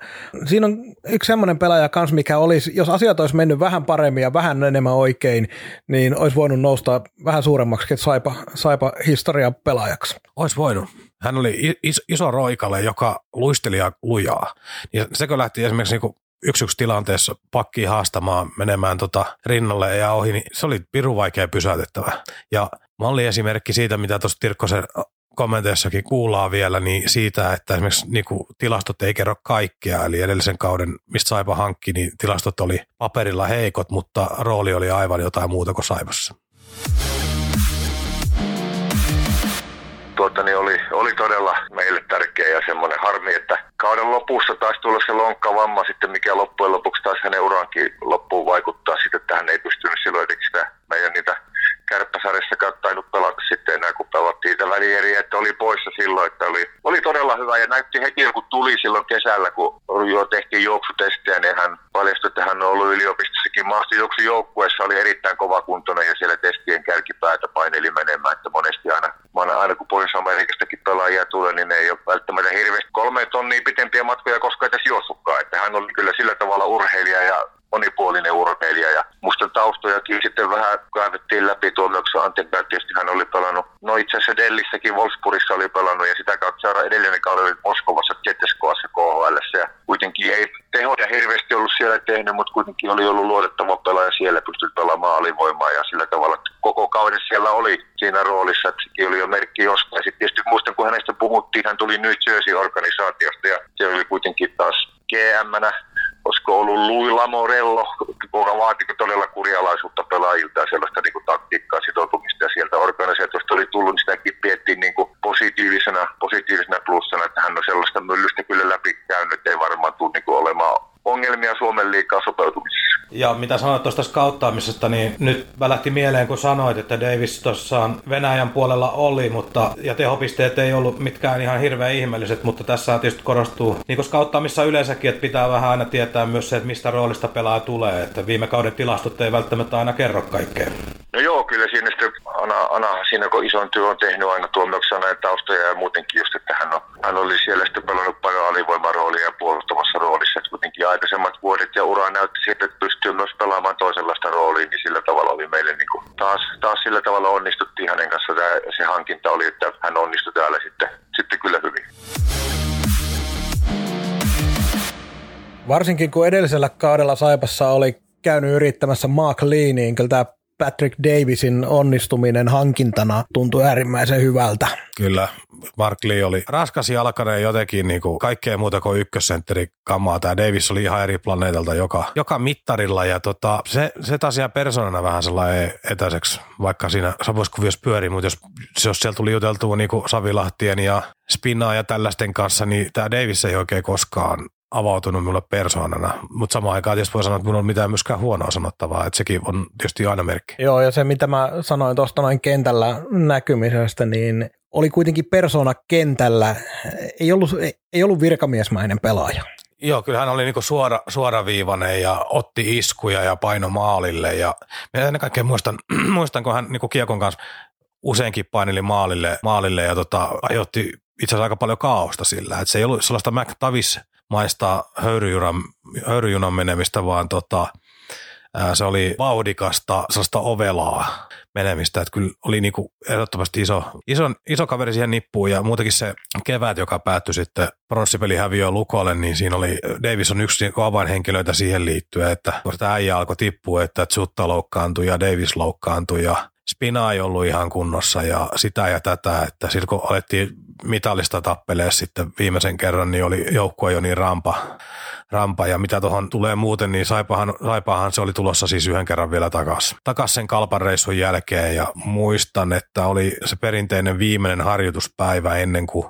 Speaker 3: siinä on yksi semmoinen pelaaja kans, mikä olisi, jos asiat olisi mennyt vähän paremmin ja vähän enemmän oikein, niin olisi voinut nousta vähän suuremmaksi saipa, saipa historia pelaajaksi.
Speaker 2: Olisi voinut. Hän oli iso roikale, joka luisteli ja lujaa. Ja sekö lähti esimerkiksi niin yksi yksi tilanteessa pakki haastamaan menemään tota rinnalle ja ohi, niin se oli pirun vaikea pysäytettävä. Ja malliesimerkki siitä, mitä tuossa Tirkkosen kommenteissakin kuullaan vielä, niin siitä, että esimerkiksi niin kuin tilastot ei kerro kaikkea, eli edellisen kauden, mistä Saipa hankki, niin tilastot oli paperilla heikot, mutta rooli oli aivan jotain muuta kuin Saipassa.
Speaker 5: Tuota, niin oli, oli todella meille tärkeä ja semmoinen harmi, että kauden lopussa taisi tulla se lonkkavamma sitten, mikä loppujen lopuksi taas hänen urankin loppuun vaikuttaa sitten, että hän ei pystynyt silloin sitä meidän niitä kärppäsarjassa tainnut pelata sitten enää, kun pelattiin niitä välieriä, että oli poissa silloin, että oli, oli todella hyvä. Ja näytti heti, kun tuli silloin kesällä, kun jo tehtiin juoksutestejä, niin hän paljastui, että hän on ollut yliopistossakin maastojuoksujoukkueessa, oli erittäin kova kuntoinen ja siellä testien kärkipäätä paineli menemään, että monesti aina, aina kun Pohjois-Amerikastakin pelaajia tulee, niin ne ei ole välttämättä hirveästi kolme tonnia pitempiä matkoja koska edes juossutkaan, että hän oli kyllä sillä tavalla urheilija ja monipuolinen urheilija ja musta taustojakin sitten vähän kaivettiin läpi tuomioksi Antenberg, tietysti hän oli pelannut, no itse asiassa Dellissäkin Wolfsburgissa oli pelannut ja sitä kautta seura edellinen kausi oli Moskovassa Tieteskoassa KHL ja kuitenkin ei tehoja hirveästi ollut siellä tehnyt, mutta kuitenkin oli ollut luotettava pelaaja. Siellä, pystyi pelaamaan alivoimaa ja sillä tavalla koko kauden siellä oli siinä roolissa, että sekin oli jo merkki jostain. Sitten tietysti muistan, kun hänestä puhuttiin, hän tuli New Jersey-organisaatiosta ja se oli kuitenkin taas GM-nä olisiko ollut Louis Lamorello, joka vaati todella kurjalaisuutta pelaajilta ja sellaista niin kuin, taktiikkaa sitoutumista ja sieltä organisaatiosta oli tullut, niin sitäkin piettiin niin kuin, positiivisena, positiivisena plussana, että hän on sellaista myllystä kyllä läpi käynyt, että ei varmaan tule niin kuin, olemaan ongelmia Suomen liikaa sopeutumisessa.
Speaker 6: Ja mitä sanoit tuosta skauttaamisesta, niin nyt välähti mieleen, kun sanoit, että Davis tuossa Venäjän puolella oli, mutta ja tehopisteet ei ollut mitkään ihan hirveän ihmeelliset, mutta tässä tietysti korostuu, niin kuin skauttaamissa yleensäkin, että pitää vähän aina tietää myös se, että mistä roolista pelaa tulee, että viime kauden tilastot ei välttämättä aina kerro kaikkea.
Speaker 5: No joo, kyllä siinä sitten Ana, Ana siinä kun ison työ on tehnyt aina tuomioksena ja taustoja ja muutenkin just, että hän, on, hän oli siellä sitten pelannut paljon alivoimaroolia ja puolustavassa roolissa, että kuitenkin aikaisemmat vuodet ja ura näytti siitä, että pystyy myös pelaamaan toisenlaista roolia, niin sillä tavalla oli meille niin kuin, taas, taas sillä tavalla onnistuttiin hänen kanssa. Tämä, se hankinta oli, että hän onnistui täällä sitten, sitten kyllä hyvin.
Speaker 3: Varsinkin kun edellisellä kaudella Saipassa oli käynyt yrittämässä Mark Lee, niin kyllä tämä Patrick Davisin onnistuminen hankintana tuntui äärimmäisen hyvältä.
Speaker 2: Kyllä, Mark Lee oli raskas jalkainen jotenkin niin kuin kaikkea muuta kuin ykkössentteri kammaa. Tämä Davis oli ihan eri planeetalta joka, joka mittarilla ja tota, se, se taas jää persoonana vähän sellainen etäiseksi, vaikka siinä samoissa pyörii, mutta jos, jos siellä tuli juteltua niin kuin Savilahtien ja Spinaa ja tällaisten kanssa, niin tämä Davis ei oikein koskaan avautunut mulle persoonana, mutta samaan aikaan tietysti voi sanoa, että minulla on mitään myöskään huonoa sanottavaa, että sekin on tietysti aina merkki.
Speaker 3: Joo, ja se mitä mä sanoin tuosta noin kentällä näkymisestä, niin oli kuitenkin persona kentällä, ei ollut, ei ollut virkamiesmäinen pelaaja.
Speaker 2: Joo, kyllä hän oli niinku suora, suoraviivainen ja otti iskuja ja paino maalille. Ja ennen kaikkea muistan, muistan kun hän niinku kiekon kanssa useinkin paineli maalille, maalille ja tota, ajoitti itse asiassa aika paljon kaaosta sillä. Et se ei ollut sellaista McTavis maistaa höyryjunan, höyryjunan menemistä, vaan tota, ää, se oli vauhdikasta, sellaista ovelaa menemistä, että kyllä oli niinku ehdottomasti iso, iso, iso kaveri siihen nippuun ja muutenkin se kevät, joka päättyi sitten pronssipeli häviöä Lukolle, niin siinä oli Davis on yksi avainhenkilöitä siihen liittyen, että sitä äijä alkoi tippua, että Zutta loukkaantui ja Davis loukkaantui ja Spina ei ollut ihan kunnossa ja sitä ja tätä, että silloin kun alettiin mitallista tappelee sitten viimeisen kerran, niin oli joukkue jo niin rampa, rampa ja mitä tuohon tulee muuten, niin Saipahan, Saipahan se oli tulossa siis yhden kerran vielä takaisin. Takas sen kalpan reissun jälkeen ja muistan, että oli se perinteinen viimeinen harjoituspäivä ennen kuin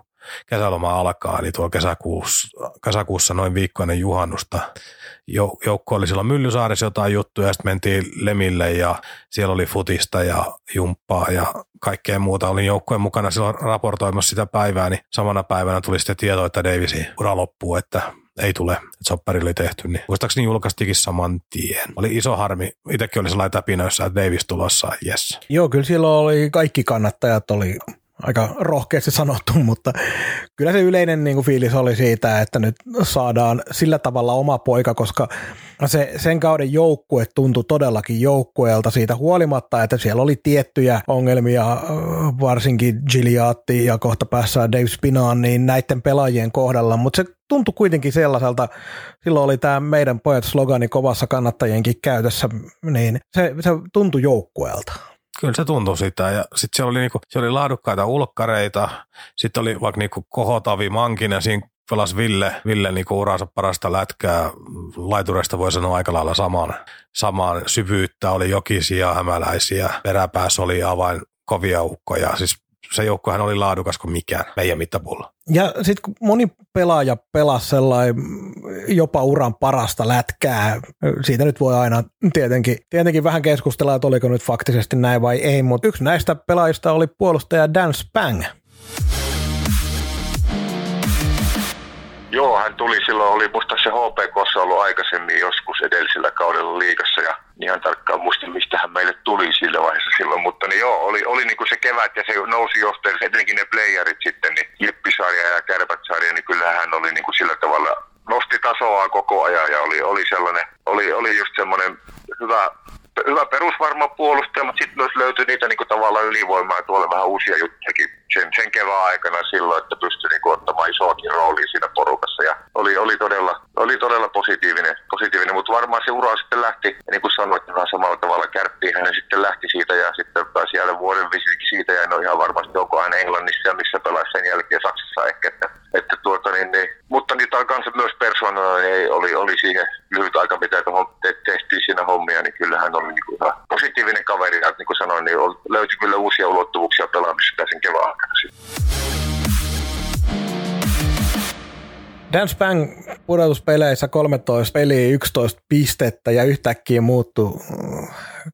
Speaker 2: kesäloma alkaa, eli tuolla kesäkuussa, kesäkuussa noin viikko ennen juhannusta. Joukko oli silloin Myllysaarissa jotain juttuja, ja sitten mentiin Lemille ja siellä oli futista ja jumppaa ja kaikkea muuta. Olin joukkojen mukana silloin raportoimassa sitä päivää, niin samana päivänä tuli sitten tieto, että Davisin ura loppuu, että ei tule, että soppari oli tehty, niin muistaakseni julkaistikin saman tien. Oli iso harmi, itsekin oli sellainen täpinöissä, että Davis tulossa, yes.
Speaker 3: Joo, kyllä silloin oli kaikki kannattajat oli aika rohkeasti sanottu, mutta kyllä se yleinen niin kuin fiilis oli siitä, että nyt saadaan sillä tavalla oma poika, koska se, sen kauden joukkue tuntui todellakin joukkueelta siitä huolimatta, että siellä oli tiettyjä ongelmia, varsinkin Giliatti ja kohta päässään Dave Spinaan, niin näiden pelaajien kohdalla, mutta se tuntui kuitenkin sellaiselta, silloin oli tämä meidän pojat slogani kovassa kannattajienkin käytössä, niin se, se tuntui joukkueelta.
Speaker 2: Kyllä se tuntui sitä. Ja sitten siellä oli, niinku, siellä oli laadukkaita ulkkareita, sitten oli vaikka niinku Kohotavi Mankinen, siinä pelasi Ville, Ville niinku uransa parasta lätkää, laitureista voi sanoa aika lailla samaan, samaan syvyyttä, oli jokisia, hämäläisiä, peräpäässä oli avain kovia ukkoja, siis se joukkohan oli laadukas kuin mikään meidän mittapulla.
Speaker 3: Ja sitten kun moni pelaaja pelasi sellainen jopa uran parasta lätkää, siitä nyt voi aina tietenkin, tietenkin vähän keskustella, että oliko nyt faktisesti näin vai ei, mutta yksi näistä pelaajista oli puolustaja Dan Spang.
Speaker 5: Joo, hän tuli silloin, oli musta se HPKssa ollut aikaisemmin joskus edellisellä kaudella liikassa ja ihan tarkkaan muistin, mistä hän meille tuli sillä vaiheessa silloin, mutta niin joo, oli, oli niin kuin se kevät ja se nousi johteelle, etenkin ne playerit sitten, niin Jippisarja ja Kärpätsarja, niin kyllä hän oli niin kuin sillä tavalla, nosti tasoa koko ajan ja oli, oli sellainen, oli, oli just semmoinen hyvä hyvä perusvarma puolustaja, mutta sitten myös löytyi niitä niin kuin, tavallaan ylivoimaa ja tuolla vähän uusia juttuja sen, sen kevään aikana silloin, että pystyi niin kuin, ottamaan isoakin roolia siinä porukassa. Ja oli, oli, todella, oli todella positiivinen, positiivinen, mutta varmaan se ura sitten lähti, niin kuin sanoit, vähän samalla tavalla kärppiin hänen sitten lähti siitä ja sitten pääsi jäädä vuoden visikin siitä. Ja en ole ihan varmasti onko hän Englannissa ja missä pelasi sen jälkeen Saksassa ehkä, että, että tuota, niin, niin, mutta niitä on kanssa myös persoonana, niin oli, oli siihen lyhyt aika, mitä tehtiin siinä hommia, niin kyllähän oli niin kuin positiivinen kaveri, ja niin kuin sanoin, niin löytyi kyllä uusia ulottuvuuksia pelaamisesta sen kevään aikana.
Speaker 3: Dan Spang pudotuspeleissä 13 peliä, 11 pistettä ja yhtäkkiä muuttui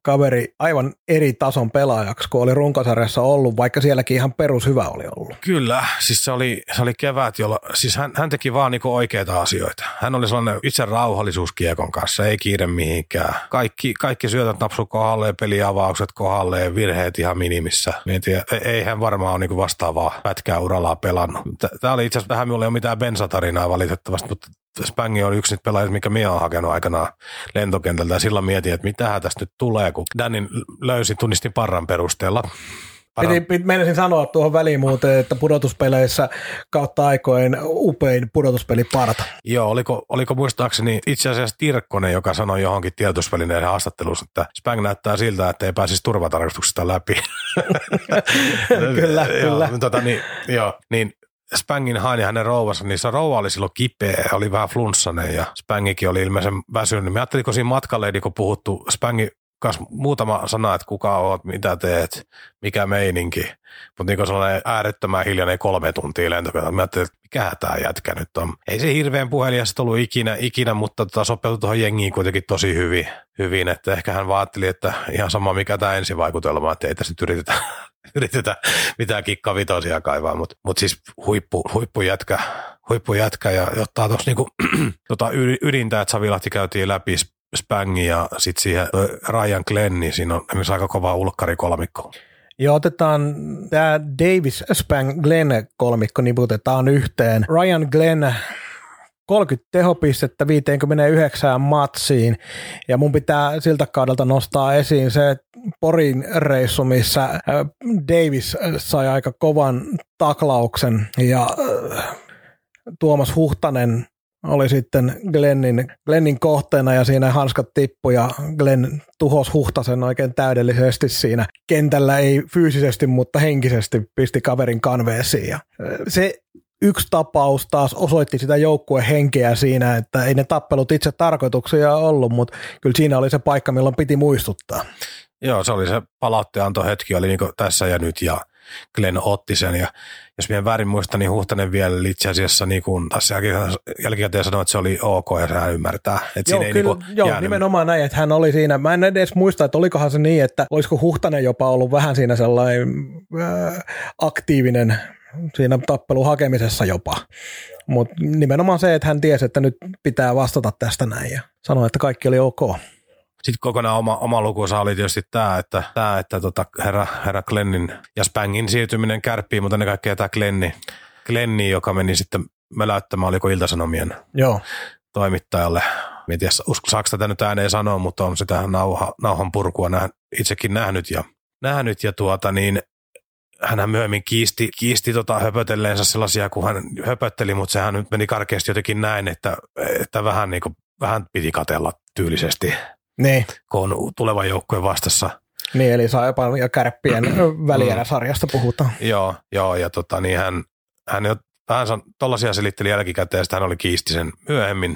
Speaker 3: kaveri aivan eri tason pelaajaksi kuin oli runkosarjassa ollut, vaikka sielläkin ihan perus hyvä oli ollut.
Speaker 2: Kyllä, siis se oli, se oli kevät, jolla, siis hän, hän teki vaan niinku oikeita asioita. Hän oli sellainen itse rauhallisuus kiekon kanssa, ei kiire mihinkään. Kaikki, kaikki syötät napsu kohdalle, peliavaukset kohdalle, virheet ihan minimissä. Mietin, e, ei hän varmaan ole niinku vastaavaa pätkää urallaan pelannut. Tämä oli itse asiassa, tähän minulla ei ole mitään bensatarinaa valitettavasti, mutta Spangi on yksi niitä pelaajia, mikä minä olen hakenut aikanaan lentokentältä ja silloin mietin, että mitä tästä nyt tulee, kun Danin löysi tunnistin parran perusteella.
Speaker 3: Piti, piti, menisin sanoa tuohon väliin muuten, että pudotuspeleissä kautta aikojen upein pudotuspeli parta.
Speaker 2: Joo, oliko, oliko muistaakseni itse asiassa Tirkkonen, joka sanoi johonkin tiedotusvälineen haastattelussa, että Spang näyttää siltä, että ei pääsisi turvatarkastuksesta läpi.
Speaker 3: kyllä,
Speaker 2: joo,
Speaker 3: kyllä.
Speaker 2: Tota, niin, joo, niin Spangin hain ja hänen rouvansa, niin se rouva oli silloin kipeä, oli vähän flunssainen ja Spangikin oli ilmeisen väsynyt. Mä ajattelin, kun siinä matkalle, kun puhuttu Spangi kas muutama sana, että kuka oot, mitä teet, mikä meininki. Mutta niin sellainen äärettömän hiljainen kolme tuntia lentokentällä. Mä ajattelin, että mikä tämä jätkä nyt on. Ei se hirveän puhelijasta ollut ikinä, ikinä mutta tota, sopeutui tuohon jengiin kuitenkin tosi hyvin, hyvin. Että ehkä hän vaatteli, että ihan sama mikä tämä ensivaikutelma, että ei tässä nyt yritetä, yritetä mitään kikkavitosia kaivaa. Mutta mut siis huippu, huippujätkä, huippujätkä ja ottaa tuossa niinku, tota ydintä, että Savilahti käytiin läpi Spangi ja sitten siihen Ryan Glenn, niin siinä on esimerkiksi aika kova ulkkari kolmikko.
Speaker 3: Otetaan tämä Davis Spang Glenn kolmikko niputetaan yhteen. Ryan Glenn 30 tehopistettä 59 matsiin, ja mun pitää siltä kaudelta nostaa esiin se Porin reissu, missä Davis sai aika kovan taklauksen, ja Tuomas Huhtanen oli sitten Glennin, Glennin kohteena ja siinä hanskat tippu ja Glenn tuhos Huhtasen oikein täydellisesti siinä. Kentällä ei fyysisesti, mutta henkisesti pisti kaverin kanveesiin. Ja se yksi tapaus taas osoitti sitä joukkueen henkeä siinä, että ei ne tappelut itse tarkoituksia ollut, mutta kyllä siinä oli se paikka, milloin piti muistuttaa.
Speaker 2: Joo, se oli se hetki, oli niin tässä ja nyt ja Glenn otti sen. Ja jos minä väärin muista, niin Huhtanen vielä itse asiassa niin kuin tässä jälkikäteen sanoi, että se oli ok ja hän ymmärtää. Että
Speaker 3: joo,
Speaker 2: siinä
Speaker 3: kyllä,
Speaker 2: ei niin
Speaker 3: joo
Speaker 2: jäänyt.
Speaker 3: nimenomaan näin, että hän oli siinä. Mä en edes muista, että olikohan se niin, että olisiko Huhtanen jopa ollut vähän siinä sellainen äh, aktiivinen siinä tappelun hakemisessa jopa. Mutta nimenomaan se, että hän tiesi, että nyt pitää vastata tästä näin ja sanoi, että kaikki oli ok.
Speaker 2: Sitten kokonaan oma, oma lukunsa oli tietysti tämä, että, tämä, että tota, herra, herra Glennin ja Spangin siirtyminen kärppiin, mutta ne kaikkea tämä Glenni, Glenni, joka meni sitten möläyttämään, oliko Iltasanomien
Speaker 3: Joo.
Speaker 2: toimittajalle. En tiedä, saako tätä nyt ääneen sanoa, mutta on sitä nauha, nauhan purkua näh, itsekin nähnyt ja, nähnyt ja tuota niin, hän myöhemmin kiisti, kiisti tota höpötelleensä sellaisia, kun hän höpötteli, mutta sehän nyt meni karkeasti jotenkin näin, että, että vähän, niin kuin, vähän piti katella tyylisesti
Speaker 3: niin.
Speaker 2: kun on tulevan joukkueen vastassa.
Speaker 3: Niin, eli Saipan ja Kärppien sarjasta puhutaan.
Speaker 2: Joo, joo ja tota, niin hän, hän jo vähän tollaisia selitteli jälkikäteen, että hän oli kiisti sen myöhemmin,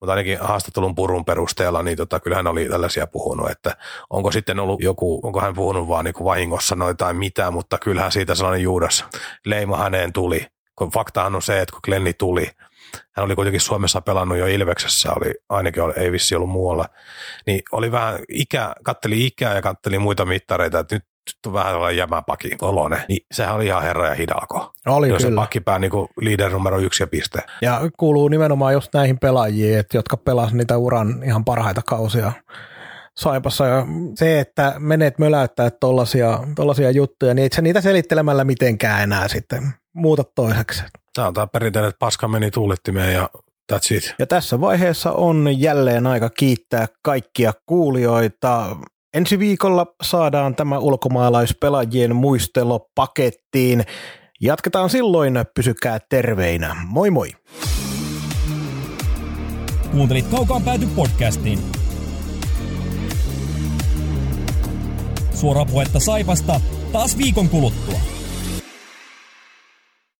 Speaker 2: mutta ainakin haastattelun purun perusteella, niin tota, kyllä hän oli tällaisia puhunut, että onko sitten ollut joku, onko hän puhunut vaan niin vahingossa noin tai mitä, mutta kyllähän siitä sellainen Juudas leima häneen tuli. Kun faktahan on se, että kun Glenni tuli, hän oli kuitenkin Suomessa pelannut jo Ilveksessä, oli, ainakin oli, ei vissi ollut muualla, niin oli vähän ikä, katteli ikää ja katteli muita mittareita, että nyt on vähän sellainen jämäpaki olone, niin sehän oli ihan herra ja hidalko.
Speaker 3: Oli
Speaker 2: Jos
Speaker 3: kyllä.
Speaker 2: se pakkipää niin kuin leader numero yksi ja piste.
Speaker 3: Ja kuuluu nimenomaan just näihin pelaajiin, että jotka pelasivat niitä uran ihan parhaita kausia Saipassa. Ja se, että menet möläyttää tollasia, tollasia juttuja, niin et sä niitä selittelemällä mitenkään enää sitten muuta toiseksi.
Speaker 2: Tämä on tämä perinteinen, että paska meni tuulittimeen ja that's it.
Speaker 3: Ja tässä vaiheessa on jälleen aika kiittää kaikkia kuulijoita. Ensi viikolla saadaan tämä ulkomaalaispelaajien muistelo pakettiin. Jatketaan silloin, pysykää terveinä. Moi moi!
Speaker 1: Kuuntelit Kaukaan pääty podcastiin. Suoraa puhetta Saipasta taas viikon kuluttua.